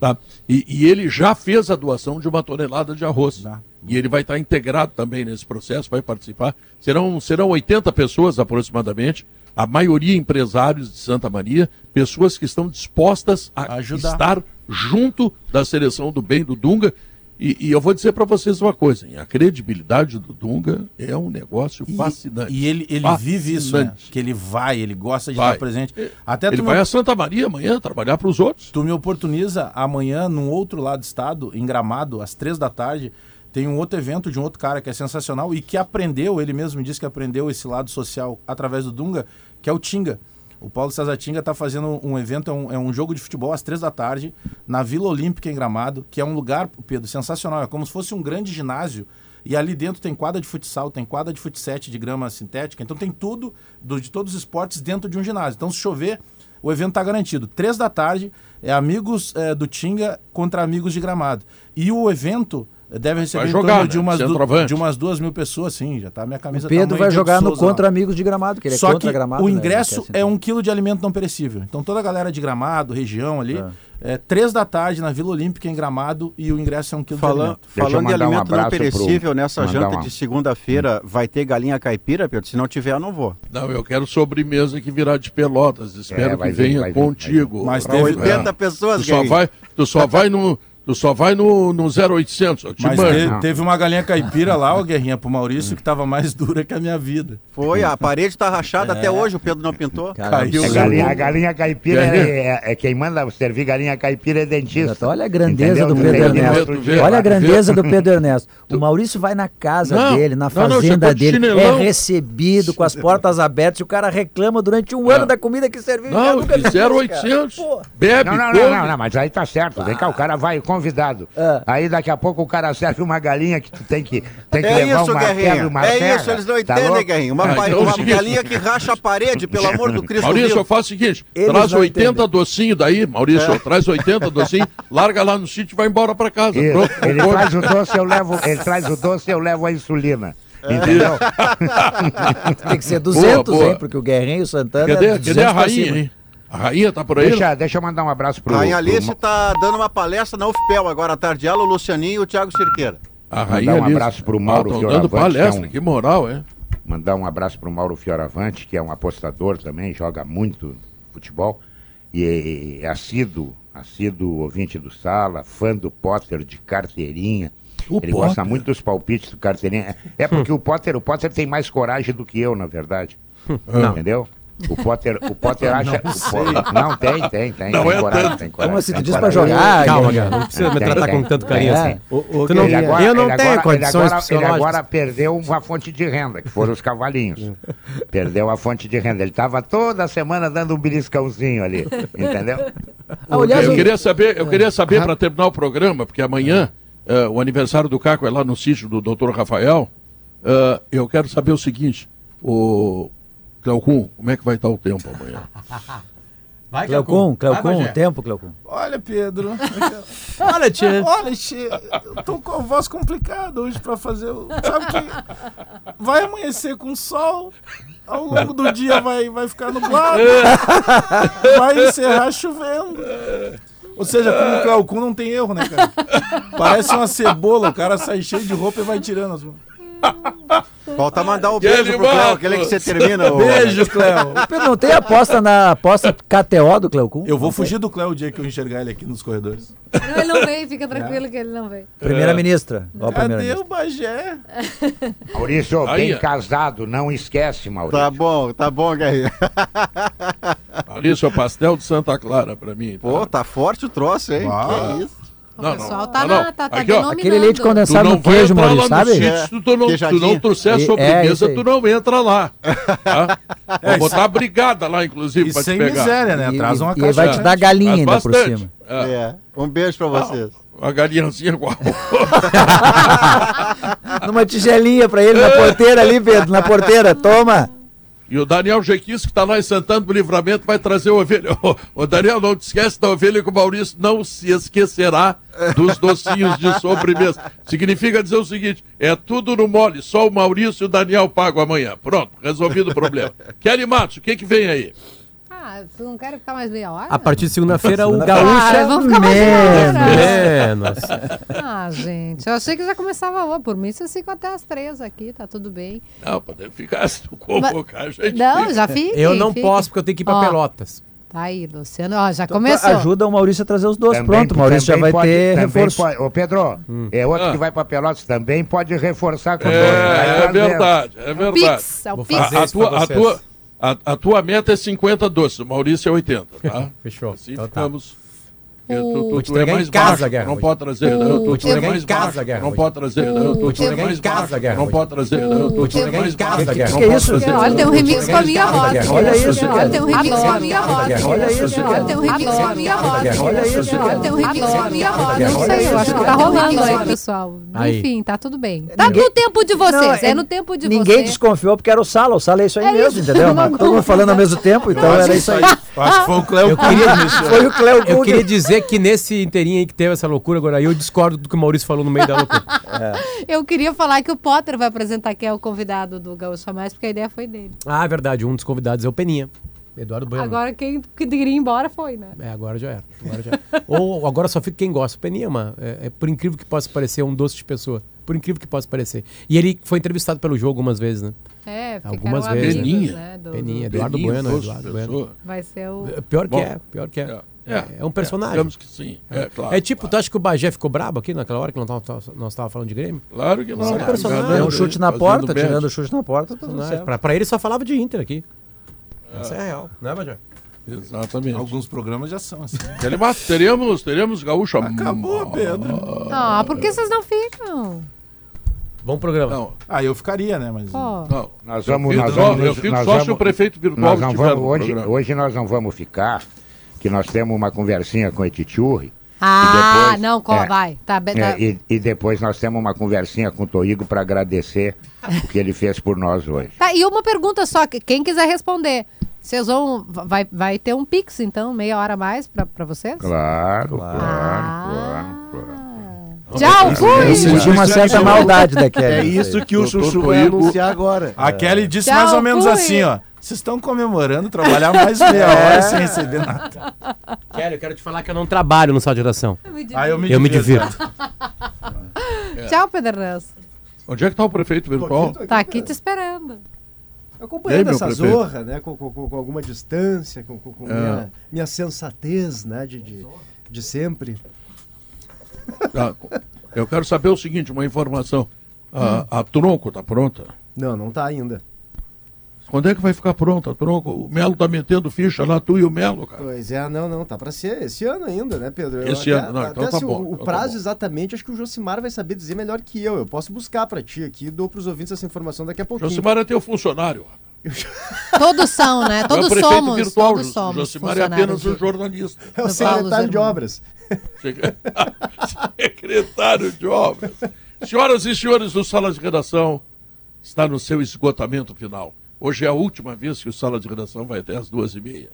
Tá. E, e ele já fez a doação de uma tonelada de arroz. Tá. E ele vai estar integrado também nesse processo, vai participar. Serão, serão 80 pessoas aproximadamente, a maioria empresários de Santa Maria, pessoas que estão dispostas a Ajudar. estar junto da seleção do bem do Dunga. E, e eu vou dizer para vocês uma coisa: hein, a credibilidade do Dunga é um negócio E- fascinante. E ele, ele vive isso, né? Fascinante. Que ele vai, ele gosta de Vai. estar presente. Até Ele vai me, a Santa Maria amanhã trabalhar para os outros. tu me oportuniza amanhã, num outro lado do estado, em Gramado, às três da tarde, tem um outro evento de um outro cara que é sensacional e que aprendeu, ele mesmo disse que aprendeu esse lado social através do Dunga, que é o Tinga. O Paulo César Tinga está fazendo um evento, é um, é um jogo de futebol às três da tarde, na Vila Olímpica em Gramado, que é um lugar, Pedro, sensacional. É como se fosse um grande ginásio. E ali dentro tem quadra de futsal, tem quadra de futsete de grama sintética. Então tem tudo do- de todos os esportes dentro de um ginásio. Então, se chover, o evento está garantido. Três da tarde, é amigos é, do Tinga contra amigos de Gramado. E o evento deve receber Vai em jogar, torno de né? umas, du- Centroavante. de umas duas mil pessoas, sim. Já tá a minha camisa O Pedro tamanho vai jogar no Souza lá. Contra Amigos de Gramado, que ele é Só contra que Gramado. o né? ingresso quer é sentar. um quilo de alimento não perecível. Então toda a galera de Gramado, região ali, é, três da tarde na Vila Olímpica em Gramado e o ingresso é um quilo de Falando, alimento. Deixa eu falando de mandar um alimento não abraço pro- perecível, nessa janta uma- de segunda-feira vai ter galinha caipira, Pedro? Se não tiver, eu não vou. Não, eu quero sobremesa que virá de Pelotas. Espero É, que vir, venha contigo. Mas teve- 80 É. pessoas, Tu só vai, tu só vai no, tu só vai no, no 0800. Eu te Mas te- teve uma galinha caipira lá, o Guerrinha, pro Maurício, que tava mais dura que a minha vida. Foi, a parede está rachada É. até hoje, o Pedro não pintou. Caiu. É o galinha- a galinha caipira é, é- é quem manda servir galinha caipira é dentista. Olha a grandeza Entendeu? do Pedro Ernesto. Olha a grandeza do Pedro Ernesto. O Maurício vai na casa Não, dele, na não, não, fazenda chegou de dele, é recebido com as portas abertas e o cara reclama durante um ano da comida que serviu. Não, de isso, cara. 0800. Pô. Bebe, Não, não, não, não, mas aí tá certo. Vem cá, o cara vai. Convidado. Ah. Aí daqui a pouco o cara serve uma galinha que tu tem que, tem que É levar isso, um e Guerrinho. uma É serra. isso, eles não Tá entendem, louco? Guerrinho. Uma, Ah, então é o uma seguinte. galinha que racha a parede, pelo amor do Cristo Maurício, vivo. eu faço o seguinte: Eles traz não 80 entendem. docinhos daí, Maurício, É. traz 80 docinhos, larga lá no sítio e vai embora pra casa. Pronto, Ele pronto. traz o doce, eu levo, ele traz o doce, eu levo a insulina. Entendeu? Tem que ser 200, boa. hein? Porque o Guerrinho e o Santana. Cadê, é cadê 200 a rainha, hein? A rainha tá por aí? Deixa, deixa eu mandar um abraço pro. Rainha pro- Alice tá dando uma palestra na UFPEL agora à tarde. Ela, o Lucianinho e o Thiago Cirqueira. A Mandar rainha um Alice. abraço pro Mauro Ah, tão Fioravante, dando palestra, que é um- que moral, é? Mandar um abraço pro Mauro Fioravante, que é um apostador também, joga muito futebol. E é assíduo, assíduo ouvinte do Sala, fã do Potter de carteirinha. O Ele gosta Potter? muito dos palpites do carteirinha. É porque o Potter, o Potter tem mais coragem do que eu, na verdade. Não. Entendeu? O Potter, o Potter acha. o Po- Não, tem, tem, tem. Não tem é coragem, tanto. tem coragem. Como assim? Tu diz pra jogar? Calma, cara. Não precisa me Tem, tratar tem. com tanto carinho É. assim. O- o Tu não- Ele agora, eu não ele tenho agora- condições ele agora, ele agora perdeu uma fonte de renda, que foram os cavalinhos. perdeu a fonte de renda. Ele estava toda semana dando um beliscãozinho ali, entendeu? Ah, aliás, Eu o- queria saber, eu queria saber para terminar o programa, porque amanhã eh, o aniversário do Caco é lá no sítio do Dr. Rafael. Eh, eu quero saber o seguinte, o Cleocum, como é que vai estar o tempo amanhã? Vai, Cleocum, Cleocum, o tempo, Cleocum. Olha, Pedro. Olha, tia. Olha, Che, eu tô com a voz complicada hoje pra fazer. o- Sabe que vai amanhecer com sol, ao longo do dia vai, vai ficar nublado, vai encerrar chovendo. Ou seja, como o Cleocum não tem erro, né, cara? Parece uma cebola, o cara sai cheio de roupa e vai tirando as Falta mandar um Que beijo pro Cléo, aquele que você termina. ô- Beijo, Cleo. Pedro, não tem aposta na aposta KTO do Cleocum? Eu vou fugir do Cleo o dia que eu enxergar ele aqui nos corredores. Não, ele não veio, fica tranquilo que ele não veio. Primeira-ministra. Ó, Cadê primeira-ministra. o Bagé? Maurício, Aí, bem ó. casado, não esquece, Maurício. Tá bom, tá bom, Guerrinho. Maurício, é o pastel de Santa Clara para mim. tá? Pô, tá forte o troço, hein? Uau. Que isso. O Não, pessoal não, tá, não, na, não. tá, tá Aqui, ó. Aquele leite Tu condensado não no queijo, Maurício, lá no sabe? sítio, se tu, não, tu não trouxer a É, sobremesa, aí. tu não entra lá. Tá? Vou botar a brigada lá, inclusive, E pra te sem pegar. miséria, né? E, Traz uma e ele caixa. vai te dar galinha ainda por cima. É. É. Um beijo pra vocês. Uma galinhazinha igual. Numa tigelinha pra ele na porteira ali, Pedro, na porteira. Toma. E o Daniel Jequis, que está lá em Santana do Livramento, vai trazer o ovelha. Ô, Daniel, não te esquece da ovelha que o Maurício não se esquecerá dos docinhos de sobremesa. Significa dizer o seguinte: é tudo no mole, só o Maurício e o Daniel pagam amanhã. Pronto, resolvido o problema. Kelly Matos, o que, que vem aí? Ah, vocês não querem ficar mais meia hora? A partir de segunda-feira, o. Gaúcho Ah, vamos ficar mais menos. é. Menos. Ah, gente, eu achei que já começava hoje. Por mim, vocês ficam até as três aqui, tá tudo bem. Não, podemos ficar se tu convocar, a gente. Não, fica. já fiquem. Eu não fiquem. posso, porque eu tenho que ir pra Ó, Pelotas. Tá aí, Luciano. Ó, já Então, começou. Ajuda o Maurício a trazer os dois. Também- Pronto, o Maurício já também vai pode- ter reforço. pode- Ô, Pedro, é outro Ah. que vai pra Pelotas também pode reforçar com dois. É, Vai é trazendo. verdade, é verdade. Pix, é o Pix. A, a tua, a, tua, a, a tua meta é 50 doces, o Maurício é 80, tá? Fechou. Assim Então tá. ficamos. porque Tu, Vou te é entregar mais em casa, baixo, Guerra, não vou pode trazer. Vou não, te é entregar em casa, Guerra, não vou pode trazer. Vou te é entregar em casa, Guerra, não vou pode trazer. não, Tu, tu é mais casa, Guerra. Que isso? Olha, tem um remix com a minha voz. Olha isso, Olha, tem um remix com a minha voz. Olha isso, Olha, tem um remix com a minha voz. Olha isso. Olha, tem um remix com a minha voz. Não Olha sei, eu isso, acho que tá rolando aí, pessoal. Enfim, tá tudo bem. Tá Ninguém- no tempo de vocês, é no tempo de Ninguém vocês. desconfiou porque era o Sala. O Sala é isso aí É mesmo, isso. entendeu? Todo mundo falando ao mesmo tempo, então era isso aí. Acho que foi o mexeu. Foi o Cleo Eu queria dizer que nesse inteirinho aí que teve essa loucura agora, eu discordo do que o Maurício falou no meio da loucura. Eu queria falar que o Potter vai apresentar que é o convidado do Gaúcho a Mais, porque a ideia foi dele. Ah, é verdade, um dos convidados é o Peninha. Eduardo Bueno. Agora quem queria ir embora foi, né? É, agora já era. Agora, já era. Ou agora só fica quem gosta. O Peninha é, uma, é, é, por incrível que possa parecer, um doce de pessoa. Por incrível que possa parecer. E ele foi entrevistado pelo jogo algumas vezes, né? É, Algumas vezes, amigos, Peninha. né? do- Peninha, do- Eduardo Peninho, Bueno, Eduardo Bueno. Vai ser o... É, Pior que Bom. é, pior que é. É, É, é um personagem. digamos que sim. É, claro. É tipo, claro. tu acha que o Bagé ficou brabo aqui naquela hora que nós estávamos falando de Grêmio? Claro que não. Sim, cara. personagem. Deu um chute na porta, tirando o chute na porta, tá. Pra, pra ele só falava de Inter aqui. Essa é a real, né, Bagé? Exatamente. Alguns programas já são assim. Teremos, teremos gaúcho. Acabou, Pedro. Ah, por que vocês não ficam? Bom programa. Não, Ah, eu ficaria, né? Mas. Não. Nós vamos, Eu nós fico- vamos, eu fico nós só se vamos- o prefeito virtual nós não vamos, hoje, hoje nós não vamos ficar, que nós temos uma conversinha com o Etichurri, Ah, depois- não, co- é, vai. Tá, be- tá- É, e, e depois nós temos uma conversinha com o Toigo para agradecer o que ele fez por nós hoje. Tá, e uma pergunta só, que quem quiser responder. Vocês vão. Vai, vai ter um Pix, então, meia hora a mais pra, pra vocês? Claro, claro, Ah. claro, claro. Tchau, Eu fui! senti uma certa maldade da Kelly. É isso que o Chuchu vai anunciar agora. A Kelly disse Tchau, mais ou menos fui. assim, ó. Vocês estão comemorando trabalhar mais meia hora sem receber nada. Kelly, eu quero te falar que eu não trabalho no sala de redação. Aí eu me Eu me divirto. divirto. Tchau, Pedernança. Onde é que está o prefeito virtual? Tá aqui te esperando. Acompanhando aí, essa prefeito? zorra, né, com, com- com- com alguma distância, com, com- com É. minha, minha sensatez, né, de, de, de sempre. Tá. Eu quero saber o seguinte, uma informação. A, a Tronco tá pronta? Não, não tá ainda. Quando é que vai ficar pronta a Tronco? O Melo tá metendo ficha lá, tu e o Melo, cara. Pois é, não, não, tá pra ser esse ano ainda, né, Pedro? Eu Esse ano, não, então tá assim, bom, O, o então tá prazo bom. exatamente, acho que o Josimar vai saber dizer melhor que eu. Eu posso buscar pra ti aqui e dou pros ouvintes essa informação daqui a pouquinho. Josimar é teu funcionário. Todos são, né? É Todos prefeito somos. virtual, todos somos. Josimar é apenas um jornalista. É o secretário de obras. Secretário de obras. Senhoras e senhores do Sala de Redação, está no seu esgotamento final. Hoje é a última vez que o Sala de Redação vai até as duas e meia.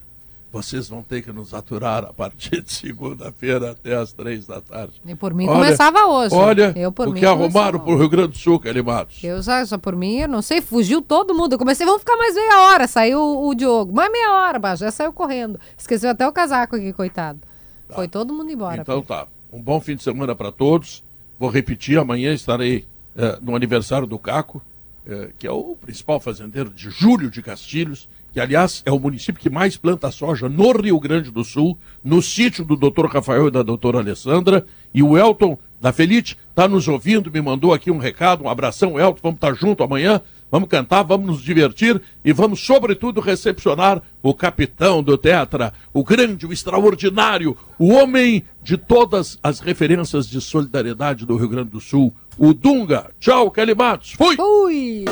Vocês vão ter que nos aturar a partir de segunda-feira até as três da tarde. E por mim Olha, começava hoje. Olha eu, por o mim, que arrumaram para o Rio Grande do Sul, Kelly Matos. Eu já, só por mim, eu não sei, fugiu todo mundo. Eu comecei, vamos ficar mais meia hora. Saiu o, o Diogo. Mais meia hora, bah, já saiu correndo. Esqueceu até o casaco aqui, coitado. Foi todo mundo embora. Então Pedro. tá. Um bom fim de semana para todos. Vou repetir, amanhã estarei eh, no aniversário do Caco, que é o principal fazendeiro de Júlio de Castilhos, que aliás é o município que mais planta soja no Rio Grande do Sul, no sítio do Dr. Rafael e da doutora Alessandra. E o Elton da Felite está nos ouvindo, me mandou aqui um recado, um abração, Elton, vamos estar junto amanhã. Vamos cantar, vamos nos divertir e vamos, sobretudo, recepcionar o capitão do Tetra, o grande, o extraordinário, o homem de todas as referências de solidariedade do Rio Grande do Sul, o Dunga. Tchau, Kelly Matos. Fui! Fui!